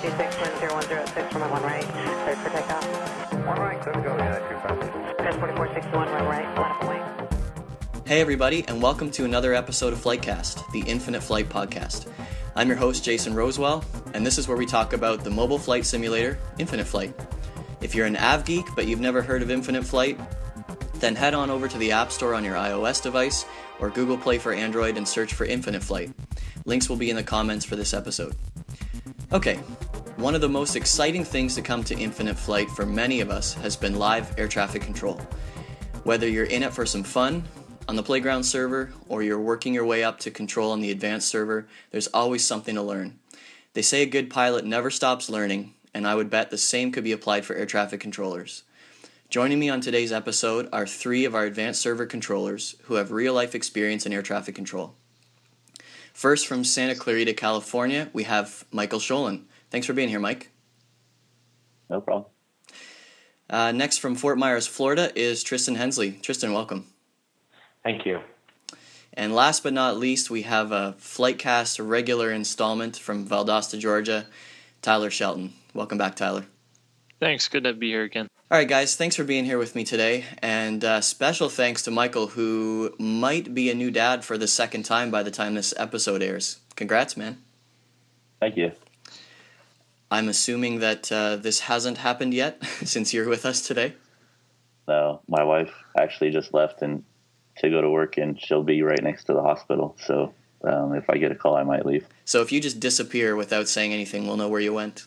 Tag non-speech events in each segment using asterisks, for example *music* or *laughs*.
26, 10106 from one right, cleared for takeoff. One right, clear to go, yeah, two 4461, one right, line up away. Hey, everybody, and welcome to another episode of Flightcast, the Infinite Flight podcast. I'm your host, Jason Rosewell, and this is where we talk about the mobile flight simulator, Infinite Flight. If you're an AV geek but you've never heard of Infinite Flight, then head on over to the App Store on your iOS device or Google Play for Android and search for Infinite Flight. Links will be in the comments for this episode. Okay, one of the most exciting things to come to Infinite Flight for many of us has been live air traffic control. Whether you're in it for some fun on the playground server or you're working your way up to control on the advanced server, there's always something to learn. They say a good pilot never stops learning, and I would bet the same could be applied for air traffic controllers. Joining me on today's episode are three of our advanced server controllers who have real life experience in air traffic control. First, from Santa Clarita, California, we have Michael Scholin. Thanks for being here, Mike. No problem. Uh, next, from Fort Myers, Florida, is Tristan Hensley. Tristan, welcome. Thank you. And last but not least, we have a Flightcast regular installment from Valdosta, Georgia, Tyler Shelton. Welcome back, Tyler. Thanks. Good to be here again. All right, guys, thanks for being here with me today. And uh, special thanks to Michael, who might be a new dad for the second time by the time this episode airs. Congrats, man. Thank you. I'm assuming that uh, this hasn't happened yet *laughs* since you're with us today. No, my wife actually just left and to go to work, and she'll be right next to the hospital. So um, if I get a call, I might leave. So if you just disappear without saying anything, we'll know where you went.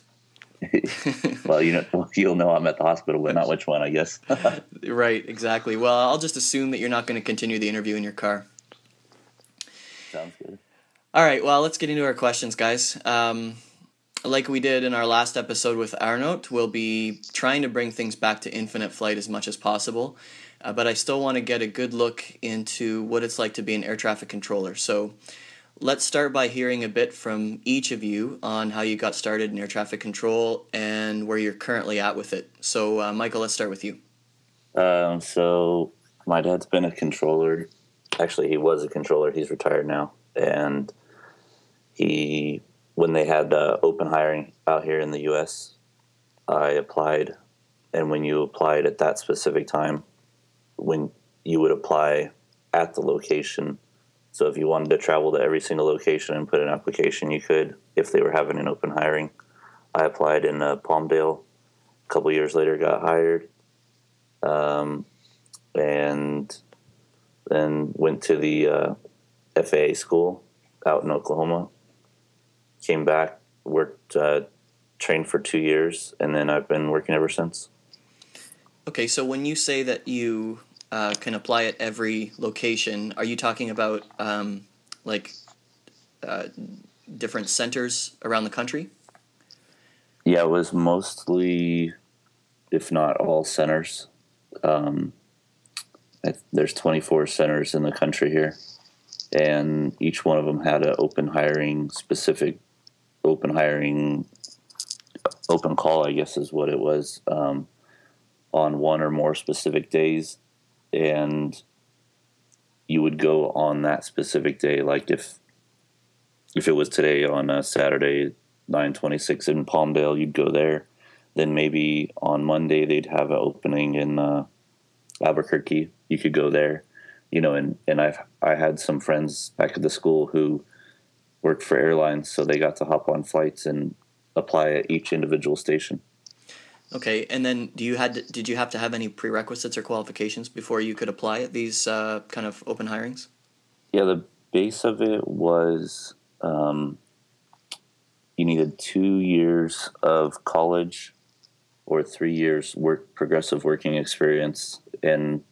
*laughs* well, you know, *laughs* you'll know I'm at the hospital, but not which one, I guess. right, exactly. Well, I'll just assume that you're not going to continue the interview in your car. Sounds good. All right, well, let's get into our questions, guys. Um, like we did in our last episode with Arnote, we'll be trying to bring things back to infinite flight as much as possible. Uh, but I still want to get a good look into what it's like to be an air traffic controller. So let's start by hearing a bit from each of you on how you got started in air traffic control and where you're currently at with it. So, uh, Michael, let's start with you. Um, so my dad's been a controller. Actually, he was a controller. He's retired now, and he when they had uh, open hiring out here in the U.S., I applied, and when you applied at that specific time, when you would apply at the location. So if you wanted to travel to every single location and put an application, you could. If they were having an open hiring, I applied in uh, Palmdale. A couple years later, got hired, um, and then went to the uh, FAA school out in Oklahoma. Came back, worked, uh, trained for two years, and then I've been working ever since. Okay, so when you say that you uh, can apply at every location, are you talking about um, like uh, different centers around the country? Yeah, it was mostly, if not all centers. Um, there's 24 centers in the country here, and each one of them had an open hiring specific, open hiring, open call, I guess is what it was. Um, on one or more specific days. And you would go on that specific day like if if it was today on a saturday 926 in palmdale you'd go there. Then maybe on monday they'd have an opening in uh, albuquerque. You could go there. You know and and i've i had some friends back at the school who worked for airlines so they got to hop on flights and apply at each individual station Okay, and then do you had to, did you have to have any prerequisites or qualifications before you could apply at these uh, kind of open hirings? Yeah, the base of it was um, you needed two years of college or three years work progressive working experience, and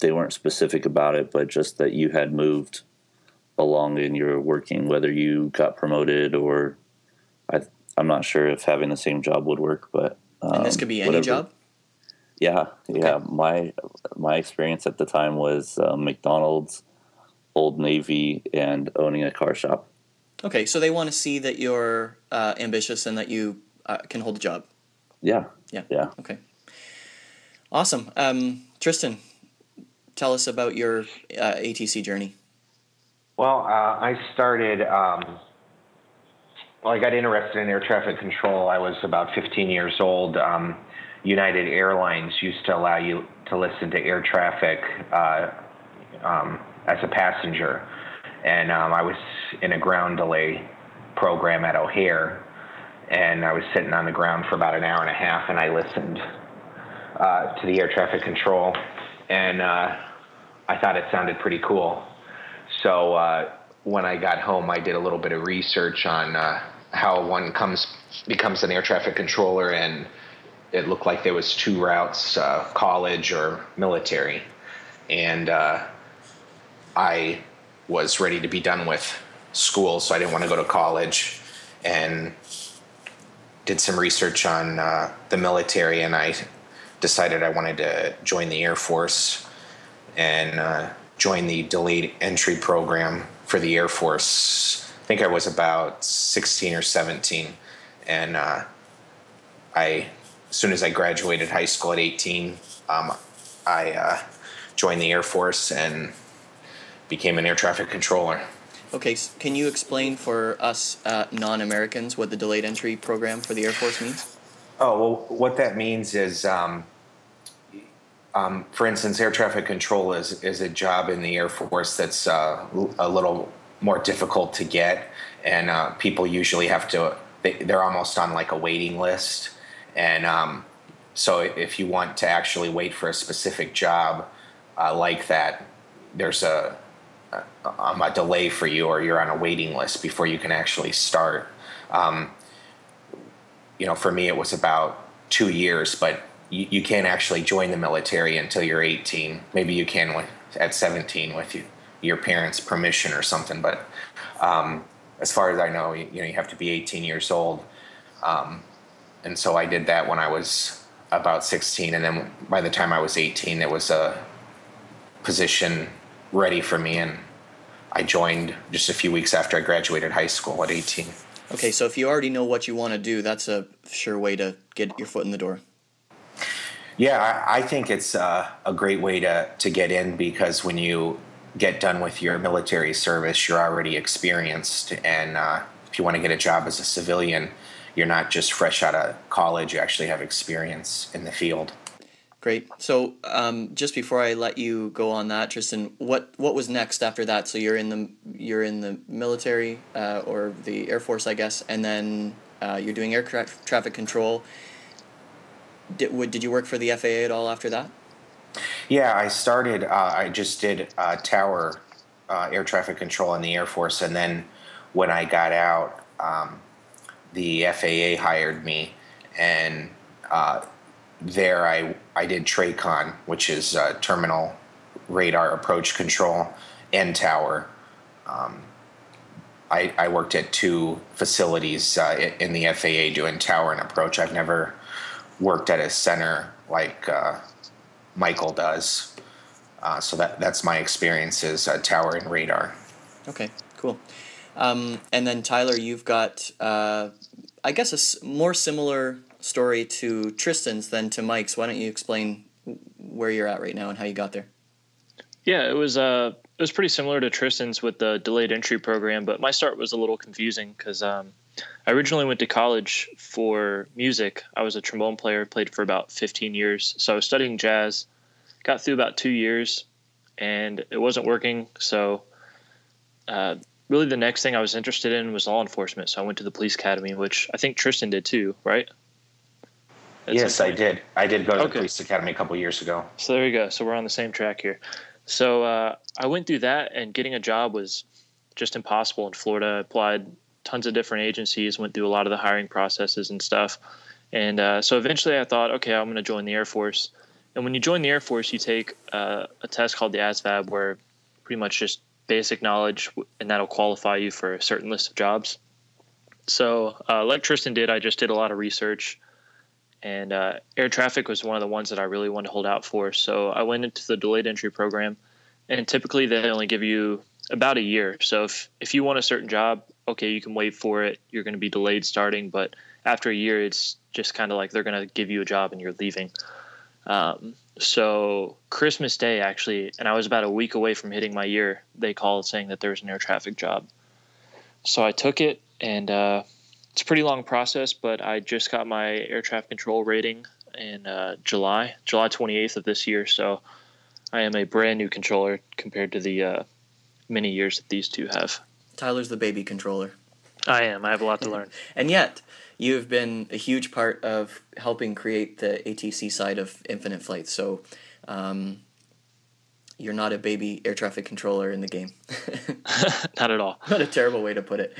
they weren't specific about it, but just that you had moved along in your working, whether you got promoted or I, I'm not sure if having the same job would work, but um, and this could be any whatever. job. Yeah, yeah. Okay. My my experience at the time was uh, McDonald's, Old Navy, and owning a car shop. Okay, so they want to see that you're uh, ambitious and that you uh, can hold a job. Yeah. Yeah. Yeah. Okay. Awesome, um, Tristan. Tell us about your uh, ATC journey. Well, uh, I started. Um, well, I got interested in air traffic control. I was about 15 years old. Um, United Airlines used to allow you to listen to air traffic uh, um, as a passenger, and um, I was in a ground delay program at O'Hare, and I was sitting on the ground for about an hour and a half, and I listened uh, to the air traffic control, and uh, I thought it sounded pretty cool. So uh, when I got home, I did a little bit of research on uh, how one comes becomes an air traffic controller, and it looked like there was two routes: uh, college or military. And uh, I was ready to be done with school, so I didn't want to go to college, and did some research on uh, the military, and I decided I wanted to join the Air Force and uh, join the delayed entry program for the Air Force. I think I was about 16 or 17, and uh, I, as soon as I graduated high school at 18, um, I uh, joined the Air Force and became an air traffic controller. Okay, can you explain for us uh, non-Americans what the delayed entry program for the Air Force means? Oh well, what that means is, um, um, for instance, air traffic control is is a job in the Air Force that's uh, a little more difficult to get, and uh, people usually have to. They, they're almost on like a waiting list, and um, so if you want to actually wait for a specific job uh, like that, there's a um, a delay for you, or you're on a waiting list before you can actually start. Um, you know, for me, it was about two years, but you, you can't actually join the military until you're 18. Maybe you can with, at 17 with you, your parents' permission or something. But um, as far as I know, you, you know, you have to be 18 years old. Um, and so I did that when I was about 16, and then by the time I was 18, it was a position ready for me, and I joined just a few weeks after I graduated high school at 18. Okay, so if you already know what you want to do, that's a sure way to get your foot in the door. Yeah, I, think it's uh, a great way to, to get in because when you get done with your military service, you're already experienced. And uh, if you want to get a job as a civilian, you're not just fresh out of college, you actually have experience in the field. Great. So, um, just before I let you go on that, Tristan, what what was next after that? So you're in the you're in the military uh, or the Air Force, I guess, and then uh, you're doing air tra- traffic control. Did would, did you work for the FAA at all after that? Yeah, I started, uh, I just did uh, tower uh, air traffic control in the Air Force. And then when I got out, um, the FAA hired me. And uh, there I, I did TRACON, which is uh, terminal radar approach control and tower. Um, I, I worked at two facilities uh, in the FAA doing tower and approach. I've never worked at a center like uh, Michael does. Uh, so that that's my experiences at tower and radar. Okay, cool. Um, and then Tyler, you've got uh, I guess a s- more similar story to Tristan's than to Mike's. Why don't you explain where you're at right now and how you got there? Yeah, it was uh it was pretty similar to Tristan's with the delayed entry program, but my start was a little confusing because um, I originally went to college for music. I was a trombone player, played for about 15 years, so I was studying jazz. Got through about two years, and it wasn't working. So, uh, really, the next thing I was interested in was law enforcement. So I went to the police academy, which I think Tristan did too, right? At some yes, I did. I did go to the police academy a couple years ago. So there you go. So we're on the same track here. So uh, I went through that, and getting a job was just impossible in Florida. I applied tons of different agencies, went through a lot of the hiring processes and stuff. And uh, so eventually I thought, okay, I'm going to join the Air Force. And when you join the Air Force, you take uh, a test called the ASVAB, where pretty much just basic knowledge, and that'll qualify you for a certain list of jobs. So, uh, like Tristan did, I just did a lot of research and uh, air traffic was one of the ones that I really wanted to hold out for. So I went into the delayed entry program, and typically they only give you about a year. So if if you want a certain job, okay, you can wait for it. You're going to be delayed starting, but after a year, it's just kind of like they're going to give you a job and you're leaving. Um, so Christmas Day actually, and I was about a week away from hitting my year. They called saying that there was an air traffic job. So I took it and uh, it's a pretty long process, but I just got my air traffic control rating in uh, July, July 28th of this year. So I am a brand new controller compared to the uh, many years that these two have. Tyler's the baby controller. I am. I have a lot to learn. *laughs* And yet, you have been a huge part of helping create the ATC side of Infinite Flight. So, um, you're not a baby air traffic controller in the game. *laughs* *laughs* not at all. Not a terrible way to put it.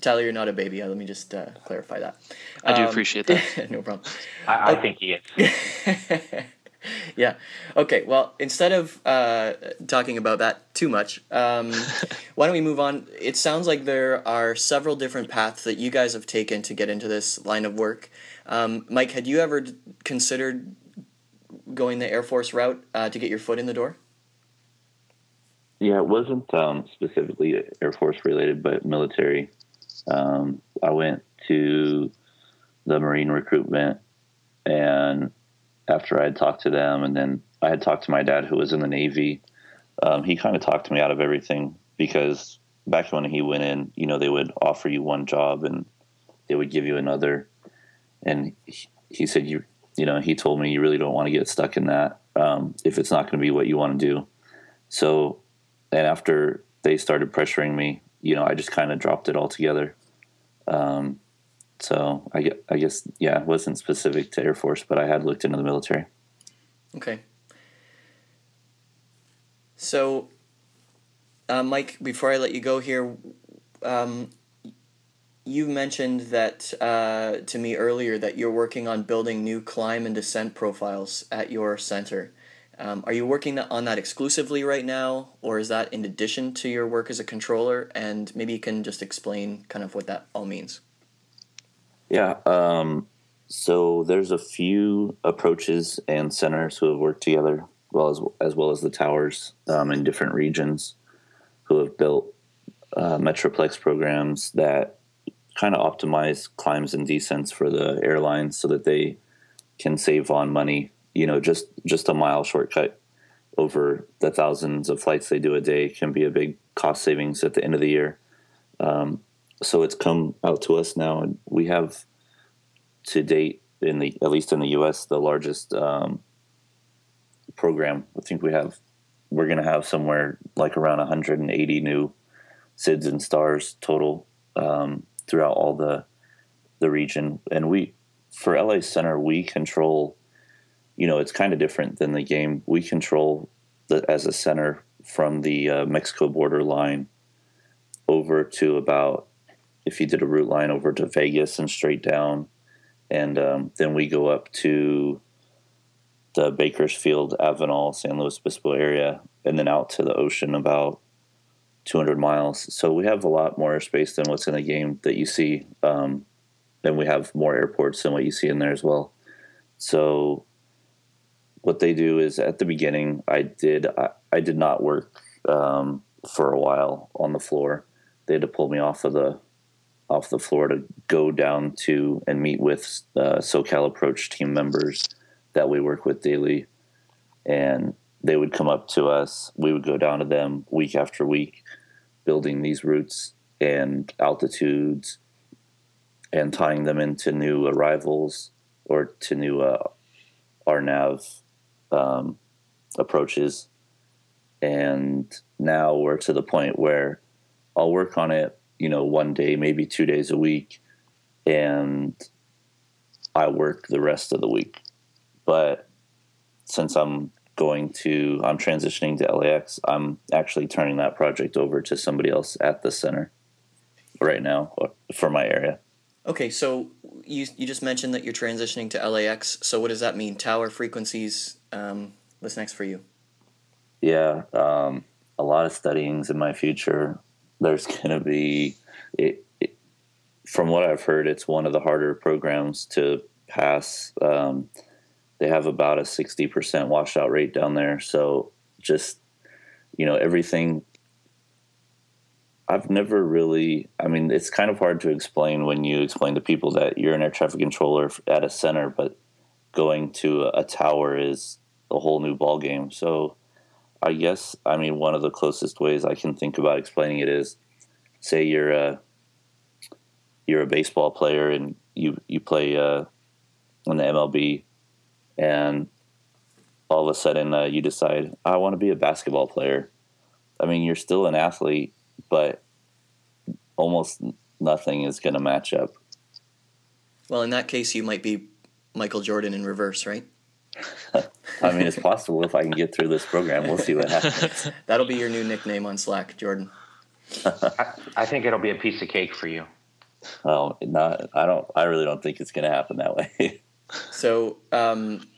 Tyler, you're not a baby. Uh, let me just uh, clarify that. I do appreciate that. no problem. I, I think he is. *laughs* yeah. Okay. Well, instead of uh, talking about that too much, um, *laughs* why don't we move on? It sounds like there are several different paths that you guys have taken to get into this line of work. Um, Mike, had you ever d- considered going the Air Force route uh, to get your foot in the door? Yeah, it wasn't um, specifically Air Force related, but military. Um, I went to the Marine recruitment, and after I had talked to them, and then I had talked to my dad, who was in the Navy, um, he kind of talked me out of everything because back when he went in, you know, they would offer you one job and they would give you another, and he, he said you, you know, he told me you really don't want to get stuck in that um, if it's not going to be what you want to do. So and after they started pressuring me, you know, I just kind of dropped it altogether. Um, so I, I guess, yeah, it wasn't specific to Air Force, but I had looked into the military. Okay. So, uh, Mike, before I let you go here, um, you mentioned that uh, to me earlier that you're working on building new climb and descent profiles at your center. Um, are you working on that exclusively right now, or is that in addition to your work as a controller? And maybe you can just explain kind of what that all means. Yeah. Um, so there's a few approaches and centers who have worked together, well as as well as the towers um, in different regions, who have built uh, metroplex programs that kind of optimize climbs and descents for the airlines so that they can save on money you know just just a mile shortcut over the thousands of flights they do a day can be a big cost savings at the end of the year. Um, so it's come out to us now, and we have to date in the at least in the U.S. the largest um, program. I think we have we're going to have somewhere like around 180 new SIDs and STARs total um, throughout all the the region, and we for LA Center we control you know, it's kind of different than the game. We control the, as a center from the uh, Mexico border line over to about, if you did a route line over to Vegas and straight down, and um, then we go up to the Bakersfield, Avenal, San Luis Obispo area, and then out to the ocean about 200 miles. So we have a lot more space than what's in the game that you see. Um, and we have more airports than what you see in there as well. So what they do is at the beginning, I did I, I did not work um, for a while on the floor. They had to pull me off of the off the floor to go down to and meet with uh, SoCal Approach team members that we work with daily, and they would come up to us. We would go down to them week after week, building these routes and altitudes, and tying them into new arrivals or to new uh, RNAV um, approaches. And now we're to the point where I'll work on it, you know, one day, maybe two days a week, and I work the rest of the week. But since I'm going to, I'm transitioning to LAX, I'm actually turning that project over to somebody else at the center right now uh, for my area. Okay, so you you just mentioned that you're transitioning to LAX. So what does that mean? Tower frequencies. Um, what's next for you? Yeah, um, a lot of studyings in my future. There's going to be, it, it, from what I've heard, it's one of the harder programs to pass. Um, they have about a sixty percent washout rate down there. So just you know everything I've never really. I mean, it's kind of hard to explain when you explain to people that you're an air traffic controller at a center, but going to a tower is a whole new ball game. So, I guess I mean one of the closest ways I can think about explaining it is, say you're a you're a baseball player and you you play uh, in the MLB, and all of a sudden uh, you decide I want to be a basketball player. I mean, you're still an athlete, but almost nothing is going to match up. Well, in that case, you might be Michael Jordan in reverse, right? I mean, it's possible if I can get through this program. We'll see what happens. *laughs* That'll be your new nickname on Slack, Jordan. I, I think it'll be a piece of cake for you. Oh, not. I don't. I really don't think it's going to happen that way. *laughs* So um,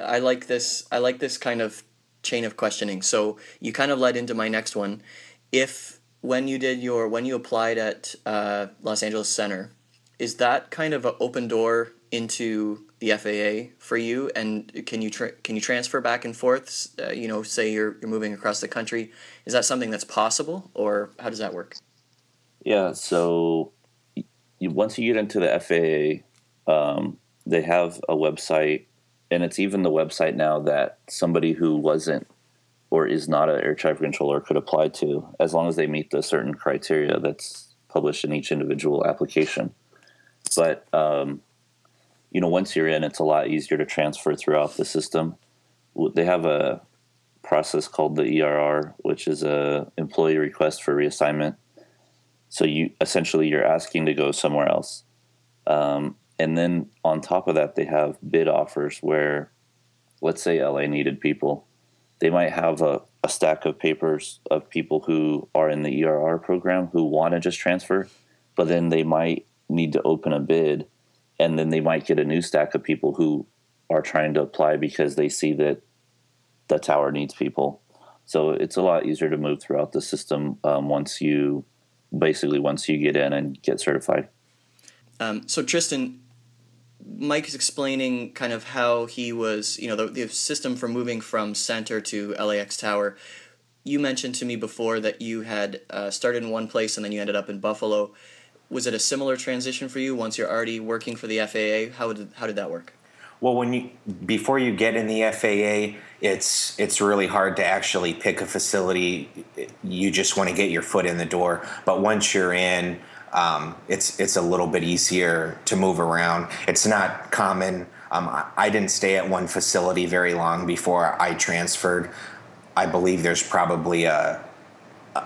I like this. I like this kind of chain of questioning. So you kind of led into my next one. If when you did your when you applied at uh, Los Angeles Center, is that kind of an open door into the FAA for you? And can you tra- can you transfer back and forth? Uh, you know, say you're you're moving across the country. Is that something that's possible, or how does that work? Yeah. So you, once you get into the FAA, um, they have a website, and it's even the website now that somebody who wasn't or is not an air traffic controller could apply to, as long as they meet the certain criteria that's published in each individual application. But um, you know, once you're in, it's a lot easier to transfer throughout the system. They have a process called the ERR, which is a employee request for reassignment. So you essentially you're asking to go somewhere else, um, and then on top of that, they have bid offers where, let's say LA needed people, they might have a, a stack of papers of people who are in the ERR program who want to just transfer, but then they might need to open a bid, and then they might get a new stack of people who are trying to apply because they see that the tower needs people. So it's a lot easier to move throughout the system um, once you basically once you get in and get certified. Um, so Tristan, Mike is explaining kind of how he was, you know, the, the system for moving from center to LAX Tower. You mentioned to me before that you had uh, started in one place and then you ended up in Buffalo. Was it a similar transition for you once you're already working for the FAA? How did how did that work? Well, when you before you get in the FAA, it's it's really hard to actually pick a facility. You just want to get your foot in the door. But once you're in, um, it's it's a little bit easier to move around. It's not common. Um, I, I didn't stay at one facility very long before I transferred. I believe there's probably a,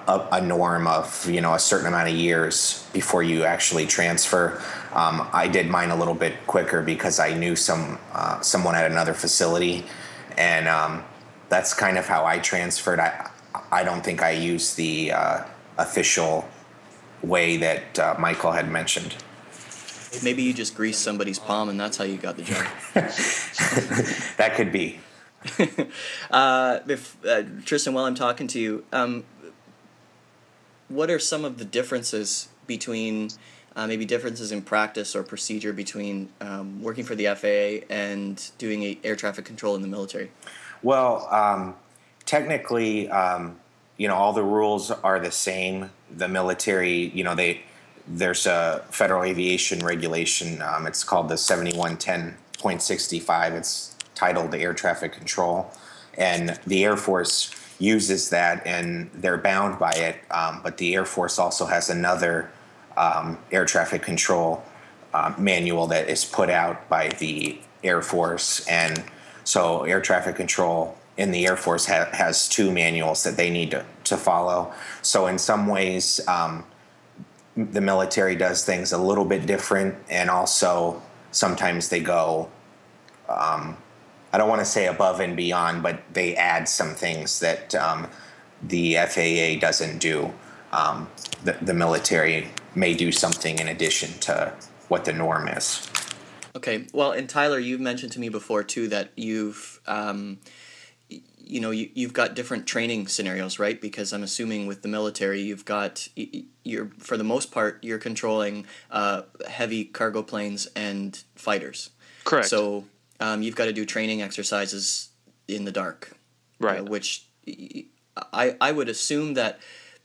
a, a norm of you know a certain amount of years before you actually transfer. Um, I did mine a little bit quicker because I knew some uh, someone at another facility, and um, that's kind of how I transferred. I I don't think I used the uh, official way that uh, Michael had mentioned. Maybe you just greased somebody's palm and that's how you got the job. *laughs* that could be. *laughs* uh, if, uh, Tristan, while I'm talking to you, um, what are some of the differences between uh, maybe differences in practice or procedure between um, working for the FAA and doing air traffic control in the military? Well, um, technically, um, you know, all the rules are the same. The military, you know, they there's a federal aviation regulation. Um, it's called the 7110.65. It's titled Air Traffic Control, and the Air Force uses that, and they're bound by it. Um, but the Air Force also has another um, air traffic control uh, manual that is put out by the Air Force, and so air traffic control in the Air Force ha- has two manuals that they need to, to follow. So in some ways, um, the military does things a little bit different, and also sometimes they go. I don't want to say above and beyond, but they add some things that um, the FAA doesn't do. Um, the, the military may do something in addition to what the norm is. Okay. Well, and Tyler, you've mentioned to me before too that you've, um, you know, you, you've got different training scenarios, right? Because I'm assuming with the military, you've got you're for the most part you're controlling uh, heavy cargo planes and fighters. Correct. So um, you've got to do training exercises in the dark, right? Uh, which I I would assume that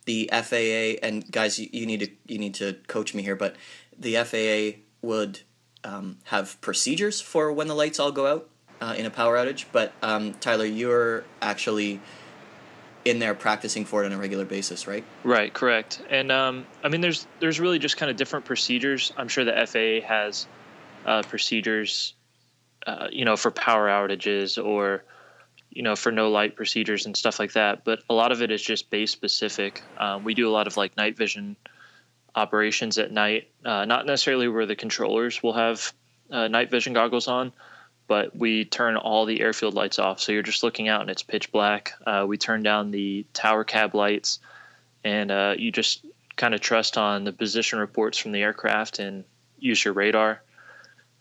the FAA and guys, you, you need to you need to coach me here, but the FAA would um, have procedures for when the lights all go out uh, in a power outage. But um, Tyler, you're actually in there practicing for it on a regular basis, right? Right, correct. And um, I mean, there's there's really just kind of different procedures. I'm sure the FAA has uh, procedures, uh, you know, for power outages or you know for no light procedures and stuff like that. But a lot of it is just base specific. Um, we do a lot of like night vision operations at night, uh, not necessarily where the controllers will have uh, night vision goggles on, but we turn all the airfield lights off. So you're just looking out and it's pitch black. Uh, we turn down the tower cab lights, and uh, you just kind of trust on the position reports from the aircraft and use your radar.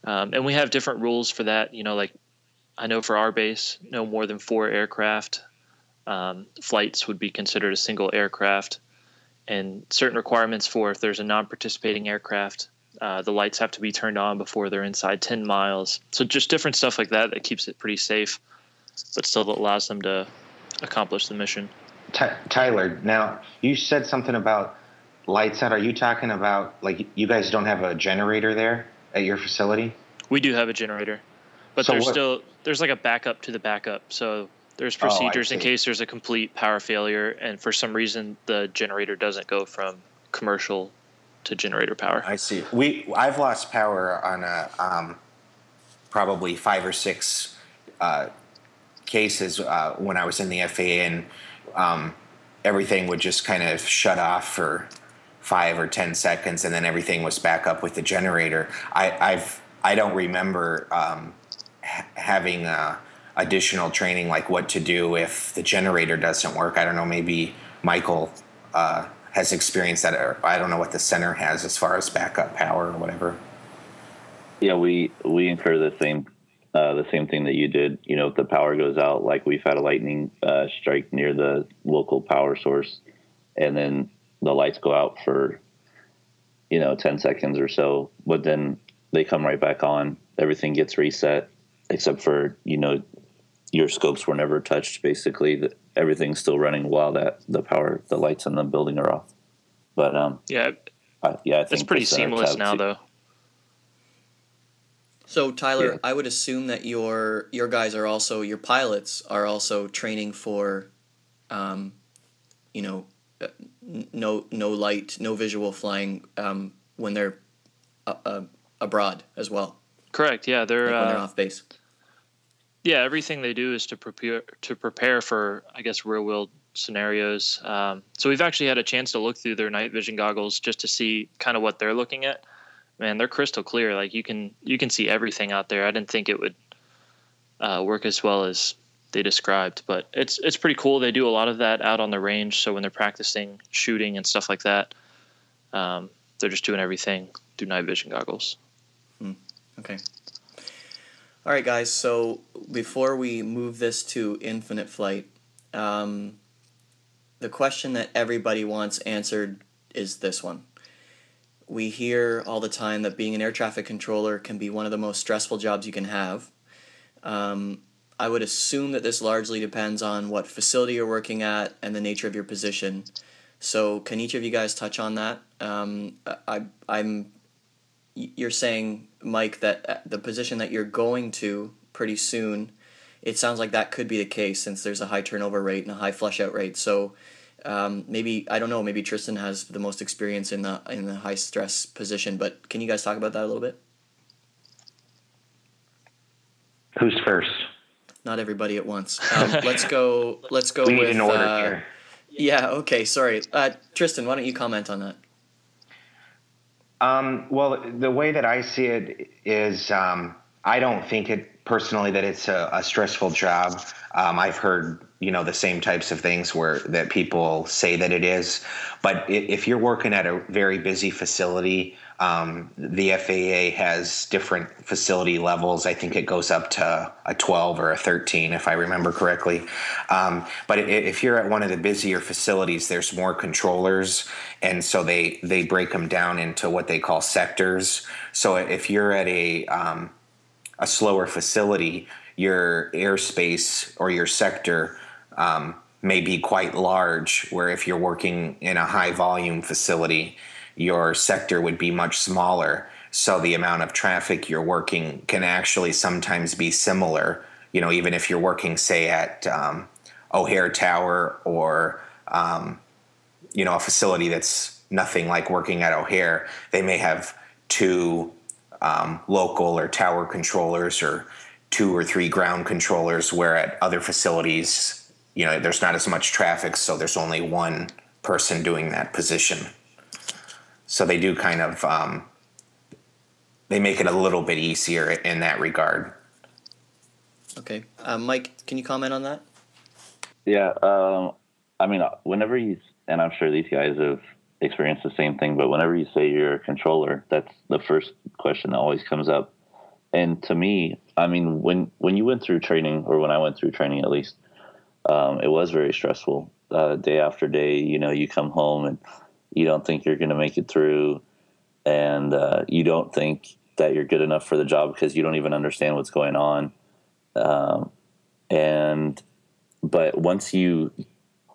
Um, and we have different rules for that. You know, like I know for our base, no more than four aircraft um, flights would be considered a single aircraft, and certain requirements for if there's a non-participating aircraft uh, the lights have to be turned on before they're inside 10 miles. So just different stuff like that that keeps it pretty safe, but still allows them to accomplish the mission. Tyler, now you said something about lights out. Are you talking about like you guys don't have a generator there at your facility? We do have a generator, but so there's what? still there's like a backup to the backup. So there's oh, procedures oh, in case there's a complete power failure, and for some reason the generator doesn't go from commercial to generator power. I see. We I've lost power on a um, probably five or six uh, cases uh, when I was in the FAA, and um, everything would just kind of shut off for five or ten seconds, and then everything was back up with the generator. I, I've I don't remember um, ha- having uh, additional training like what to do if the generator doesn't work. I don't know. Maybe Michael uh, has experienced that. Or I don't know what the center has as far as backup power or whatever. Yeah, we we incur the same uh, the same thing that you did. You know, if the power goes out, like we've had a lightning uh, strike near the local power source, and then the lights go out for you know ten seconds or so, but then they come right back on. Everything gets reset, except for you know your scopes were never touched. Basically, everything's still running while that the power, the lights in the building are off. But um, yeah, I, yeah, I think it's pretty seamless now, though. So Tyler, yeah. I would assume that your your guys are also your pilots are also training for, um, you know, uh, no no light, no visual flying um, when they're uh, uh, abroad as well. Correct. Yeah, they're like when they're uh, off base yeah, everything they do is to prepare to prepare for, I guess, real world scenarios. Um, so we've actually had a chance to look through their night vision goggles just to see kind of what they're looking at. Man, they're crystal clear. Like you can you can see everything out there. I didn't think it would uh, work as well as they described, but it's it's pretty cool. They do a lot of that out on the range. So when they're practicing shooting and stuff like that, um, they're just doing everything through night vision goggles. Mm, okay. All right, guys. So before we move this to infinite flight, um, the question that everybody wants answered is this one. We hear all the time that being an air traffic controller can be one of the most stressful jobs you can have. Um, I would assume that this largely depends on what facility you're working at and the nature of your position. So, can each of you guys touch on that? Um, I, I'm you're saying, Mike, that uh, the position that you're going to pretty soon, it sounds like that could be the case since there's a high turnover rate and a high flush out rate. So um, maybe I don't know. Maybe Tristan has the most experience in the in the high stress position. But can you guys talk about that a little bit? Who's first? Not everybody at once. Um, let's go. *laughs* Let's go Lead with. in order uh, here. Yeah. Okay. Sorry, uh, Tristan. Why don't you comment on that? Um, well, the way that I see it is, um, I don't think it personally that it's a, a stressful job. Um, I've heard you know the same types of things where that people say that it is, but if you're working at a very busy facility, um, the FAA has different facility levels. I think it goes up to a 12 or a 13, if I remember correctly. Um, but if you're at one of the busier facilities, there's more controllers, and so they they break them down into what they call sectors. So if you're at a um, a slower facility, your airspace or your sector um, may be quite large. Where if you're working in a high volume facility your sector would be much smaller. So the amount of traffic you're working can actually sometimes be similar. You know, even if you're working, say, at um, O'Hare Tower or um, you know a facility that's nothing like working at O'Hare, they may have two um, local or tower controllers or two or three ground controllers. Where at other facilities, you know, there's not as much traffic, so there's only one person doing that position. So they do kind of um, they make it a little bit easier in that regard. Okay, uh, Mike, can you comment on that? Yeah, um, I mean, whenever you and I'm sure these guys have experienced the same thing, but whenever you say you're a controller, that's the first question that always comes up. And to me, I mean, when when you went through training, or when I went through training at least, um, it was very stressful. Uh, day after day, you know, you come home and you don't think you're going to make it through, and uh, you don't think that you're good enough for the job because you don't even understand what's going on. Um, and but once you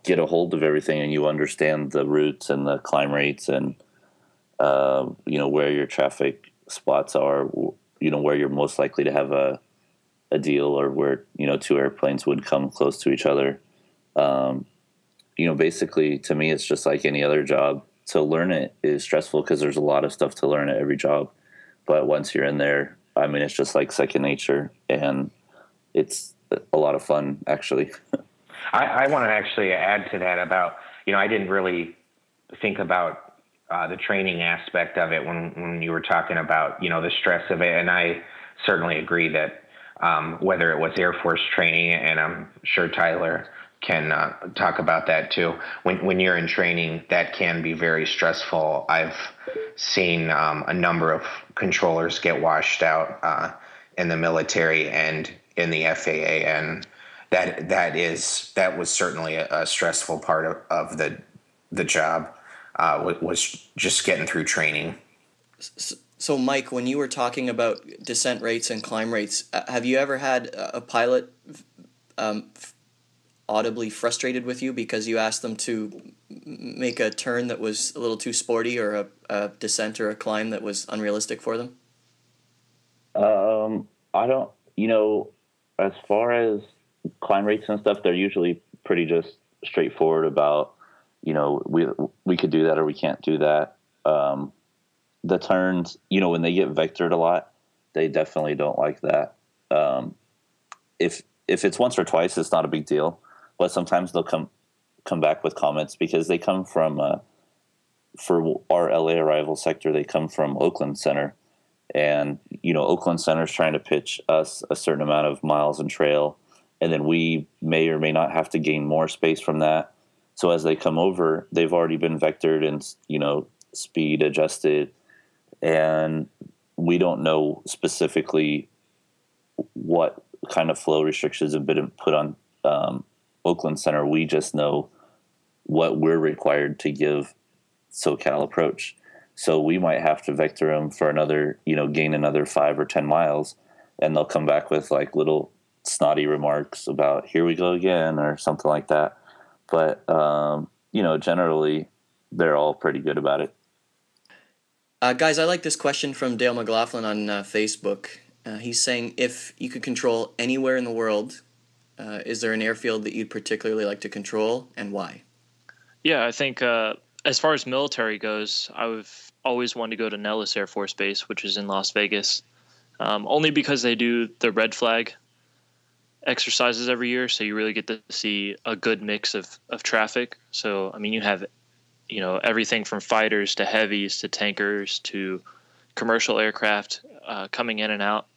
get a hold of everything and you understand the routes and the climb rates and uh, you know where your traffic spots are, you know where you're most likely to have a a deal or where you know two airplanes would come close to each other. Um, you know, basically, to me, it's just like any other job. To learn it is stressful because there's a lot of stuff to learn at every job. But once you're in there, I mean, it's just like second nature, and it's a lot of fun actually. *laughs* I, I want to actually add to that about you know I didn't really think about uh, the training aspect of it when when you were talking about you know the stress of it, and I certainly agree that um, whether it was Air Force training, and I'm sure Tyler can uh, talk about that too. When when you're in training, that can be very stressful. I've seen um, a number of controllers get washed out uh, in the military and in the FAA, and that that is that was certainly a, a stressful part of, of, the the job uh, was just getting through training. So, Mike, when you were talking about descent rates and climb rates, uh, have you ever had a pilot um, audibly frustrated with you because you asked them to make a turn that was a little too sporty or a, a descent or a climb that was unrealistic for them? Um, I don't. You know, as far as climb rates and stuff, they're usually pretty just straightforward about, you know, we we could do that or we can't do that. Um, the turns, you know, when they get vectored a lot, they definitely don't like that. Um, if if it's once or twice, it's not a big deal, but sometimes they'll come come back with comments because they come from uh, for our LA arrival sector, they come from Oakland Center, and you know Oakland Center is trying to pitch us a certain amount of miles and trail and then we may or may not have to gain more space from that. So as they come over, they've already been vectored and you know speed adjusted, and we don't know specifically what kind of flow restrictions have been put on um, Oakland Center. We just know what we're required to give SoCal approach. So we might have to vector them for another, you know, gain another five or ten miles, and they'll come back with like little snotty remarks about "here we go again" or something like that. But um, you know, generally, they're all pretty good about it. Uh, guys, I like this question from Dale McLaughlin on uh, Facebook. Uh, he's saying, if you could control anywhere in the world, uh, is there an airfield that you'd particularly like to control, and why? Yeah, I think uh, as far as military goes, I've always wanted to go to Nellis Air Force Base, which is in Las Vegas, um, only because they do the red flag exercises every year, so you really get to see a good mix of, of traffic. So I mean, you have you know everything from fighters to heavies to tankers to commercial aircraft uh, coming in and out.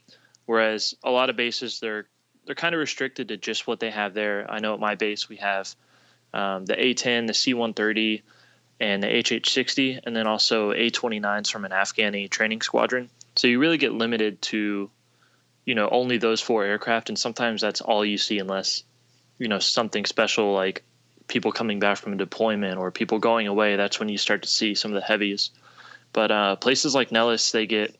Whereas a lot of bases they're they're kind of restricted to just what they have there. I know at my base we have um, the A10, the C130, and the HH60, and then also A29s from an Afghani training squadron. So you really get limited to you know only those four aircraft and sometimes that's all you see unless you know something special like people coming back from a deployment or people going away that's when you start to see some of the heavies but uh, places like nellis they get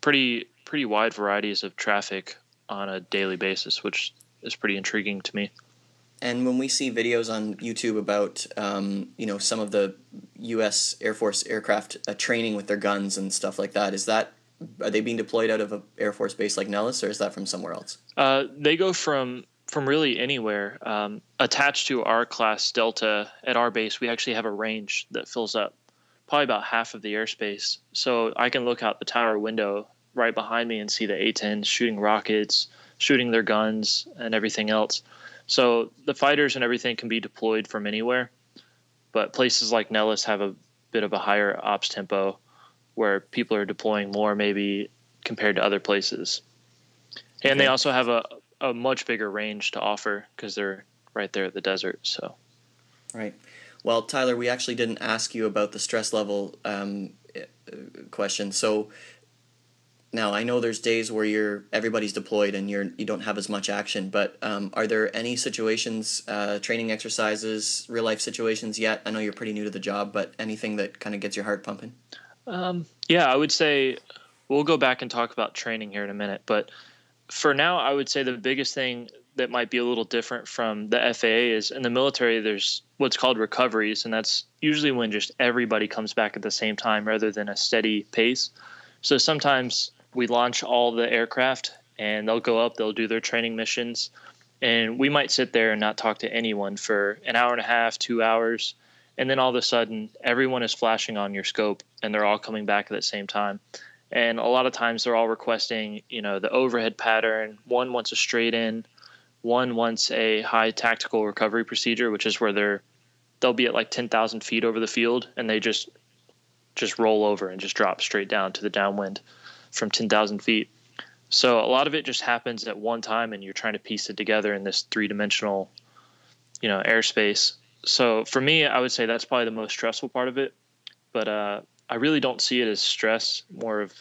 pretty pretty wide varieties of traffic on a daily basis which is pretty intriguing to me and when we see videos on YouTube about, um, you know, some of the U.S. Air Force aircraft uh, training with their guns and stuff like that, is that are they being deployed out of an Air Force base like Nellis, or is that from somewhere else? Uh, they go from from really anywhere. Um, attached to our class Delta at our base, we actually have a range that fills up probably about half of the airspace. So I can look out the tower window right behind me and see the A-10s shooting rockets, shooting their guns, and everything else. So the fighters and everything can be deployed from anywhere, but places like Nellis have a bit of a higher ops tempo where people are deploying more maybe compared to other places. And okay. they also have a, a much bigger range to offer because they're right there at the desert. So, right. Well, Tyler, we actually didn't ask you about the stress level um, question. So now I know there's days where you're everybody's deployed and you're you don't have as much action. But um, are there any situations, uh, training exercises, real life situations yet? I know you're pretty new to the job, but anything that kind of gets your heart pumping? Um, yeah, I would say we'll go back and talk about training here in a minute, but for now, I would say the biggest thing that might be a little different from the FAA is in the military, there's what's called recoveries, and that's usually when just everybody comes back at the same time rather than a steady pace. So sometimes we launch all the aircraft and they'll go up, they'll do their training missions, and we might sit there and not talk to anyone for an hour and a half, two hours. And then all of a sudden, everyone is flashing on your scope and they're all coming back at the same time. And a lot of times they're all requesting you know the overhead pattern. One wants a straight in. One wants a high tactical recovery procedure which is where they're they'll be at like 10,000 feet over the field and they just just roll over and just drop straight down to the downwind from 10,000 feet so a lot of it just happens at one time and you're trying to piece it together in this three-dimensional you know airspace so for me i would say that's probably the most stressful part of it but uh, I really don't see it as stress, more of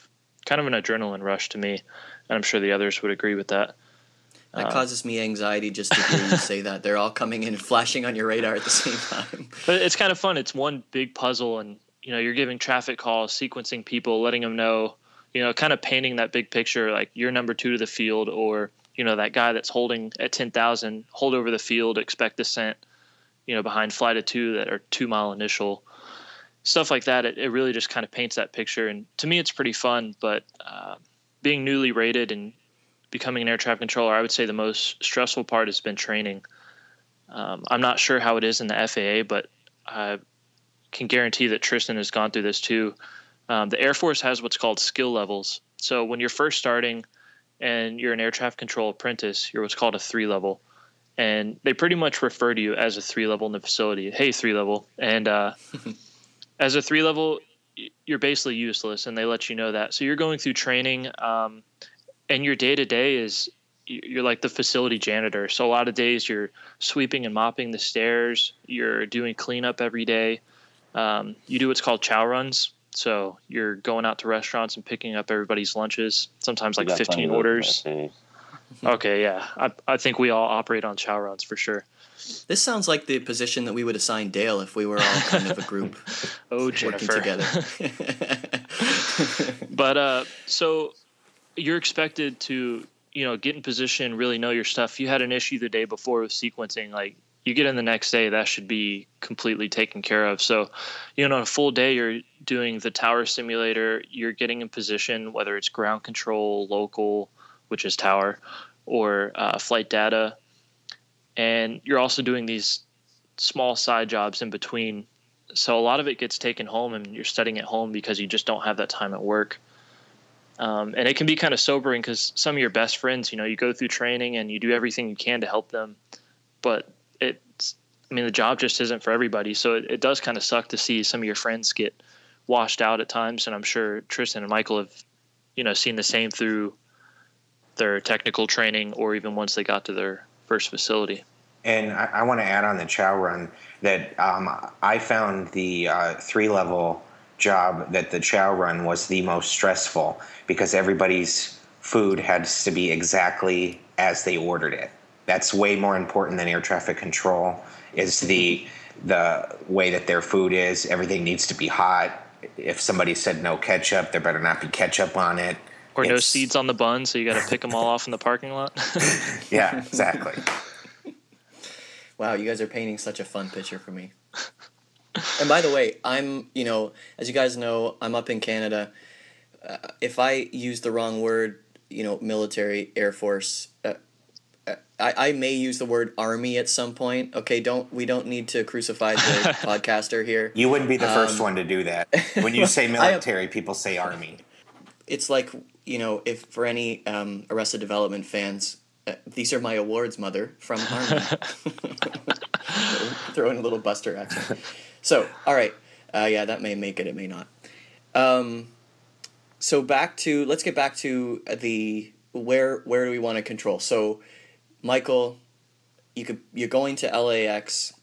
kind of an adrenaline rush to me, and I'm sure the others would agree with that. That uh, causes me anxiety just to hear you say that. They're all coming in and *laughs* flashing on your radar at the same time. *laughs* But it's kind of fun. It's one big puzzle, and you know, you're giving traffic calls, sequencing people, letting them know, you know, kind of painting that big picture, like you're number two to the field, or you know, that guy that's holding at ten thousand, hold over the field, expect descent, you know, behind flight of two that are two mile initial stuff like that, it, it really just kind of paints that picture. And to me, it's pretty fun. But uh, being newly rated and becoming an air traffic controller, I would say the most stressful part has been training. Um, I'm not sure how it is in the FAA, but I can guarantee that Tristan has gone through this too. Um, the Air Force has what's called skill levels. So when you're first starting and you're an air traffic control apprentice, you're what's called a three level. And they pretty much refer to you as a three level in the facility. Hey, three level. And uh, *laughs* as a three level, you're basically useless, and they let you know that. So you're going through training, um, and your day to day is you're like the facility janitor. So a lot of days you're sweeping and mopping the stairs. You're doing cleanup every day. Um, you do what's called chow runs. So you're going out to restaurants and picking up everybody's lunches. Sometimes like 15 orders. okay, yeah, I, I think we all operate on chow runs for sure. This sounds like the position that we would assign Dale if we were all kind of a group *laughs* oh, Jennifer. working together. *laughs* *laughs* but uh, so you're expected to, you know, get in position, really know your stuff. You had an issue the day before with sequencing, like you get in the next day, that should be completely taken care of. So, you know, on a full day, you're doing the tower simulator, you're getting in position, whether it's ground control, local, which is tower, or uh, flight data and you're also doing these small side jobs in between. So a lot of it gets taken home, and you're studying at home because you just don't have that time at work. Um, and it can be kind of sobering because some of your best friends, you know, you go through training and you do everything you can to help them, but it's, I mean, the job just isn't for everybody. So it, it does kind of suck to see some of your friends get washed out at times. And I'm sure Tristan and Michael have, you know, seen the same through their technical training or even once they got to their first facility. And I, I want to add on the chow run that um, I found the uh, three level job that the chow run was the most stressful because everybody's food has to be exactly as they ordered it. That's way more important than air traffic control. Is the the way that their food is. Everything needs to be hot. If somebody said no ketchup, there better not be ketchup on it. Or it's, no seeds on the bun, so you got to pick them all off in the parking lot. *laughs* *laughs* yeah, exactly. Wow, you guys are painting such a fun picture for me. and by the way, I'm, you know, as you guys know, I'm up in Canada. Uh, if I use the wrong word, you know, military, Air Force, uh, I, I may use the word army at some point. Okay, don't we don't need to crucify the *laughs* podcaster here. You wouldn't be the first Um, one to do that. When you say *laughs* military, people say army. It's like you know, if for any um, Arrested Development fans, uh, these are my awards, mother from Army. *laughs* Throw in a little Buster accent. So, all right, uh, yeah, that may make it. It may not. Um, so back to let's get back to the where where do we want to control? So, Michael, you could you're going to LAX,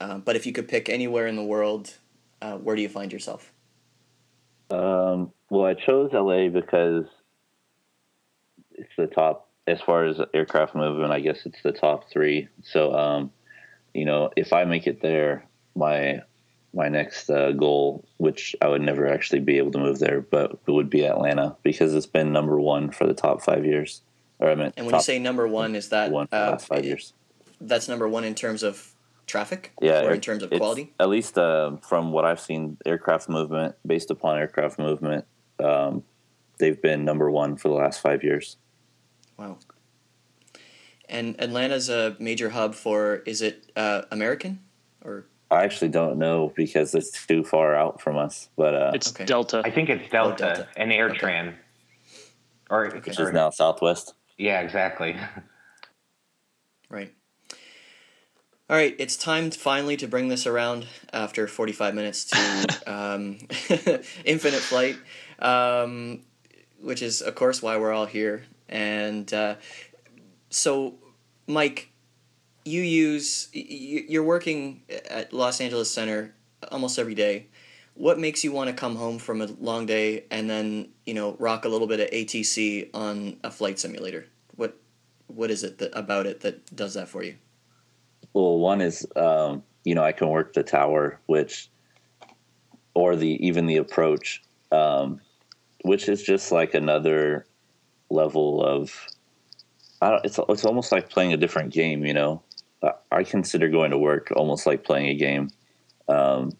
uh, but if you could pick anywhere in the world, uh, where do you find yourself? Um, well, I chose LA because it's the top as far as aircraft movement. I guess it's the top three. So, um, you know, if I make it there, my my next uh, goal, which I would never actually be able to move there, but it would be Atlanta because it's been number one for the top five years. Or I mean, And when you say number one, is that one uh, last five years. that's number one in terms of traffic Yeah, or in terms of quality At least uh, from what I've seen, aircraft movement based upon aircraft movement, um, they've been number one for the last five years. wow and atlanta's a major hub for is it uh, american or I actually don't know because it's too far out from us, but uh, It's Okay. Delta. I think it's Delta, Delta. and AirTran. Or, which is now Southwest. Yeah, exactly. *laughs* right. All right it's time to finally to bring this around after 45 minutes to *laughs* um, *laughs* infinite flight um, which is of course why we're all here. And uh, so mike you use you're working at los angeles center almost every day what makes you want to come home from a long day and then you know rock a little bit of atc on a flight simulator what what is it that about it that does that for you Well, one is um, you know I can work the tower, which or the even the approach, um, which is just like another level of. I don't, it's it's almost like playing a different game, you know. I- I consider going to work almost like playing a game. Um,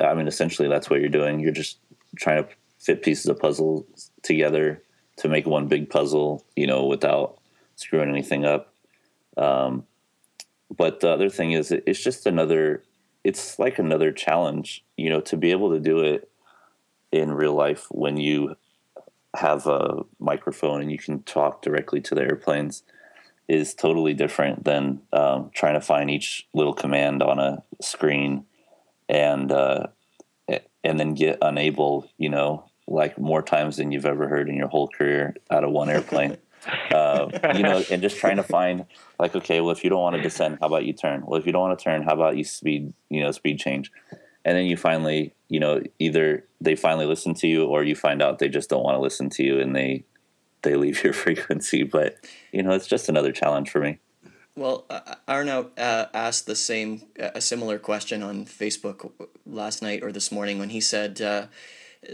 I mean, essentially, that's what you're doing. You're just trying to fit pieces of puzzle together to make one big puzzle, you know, without screwing anything up. Um, but the other thing is, it's just another. It's like another challenge, you know, to be able to do it in real life when you have a microphone and you can talk directly to the airplanes is totally different than um, trying to find each little command on a screen and uh, and then get unable, you know, like more times than you've ever heard in your whole career out of one airplane. uh, *laughs* you know, and just trying to find like, okay, well, if you don't want to descend, how about you turn? Well, if you don't want to turn, how about you speed, you know, speed change? And then you finally, you know, either they finally listen to you or you find out they just don't want to listen to you and they they leave your *laughs* frequency. But you know, it's just another challenge for me. Well, uh, Arnaut uh, asked the same, uh, a similar question on Facebook last night or this morning when he said uh,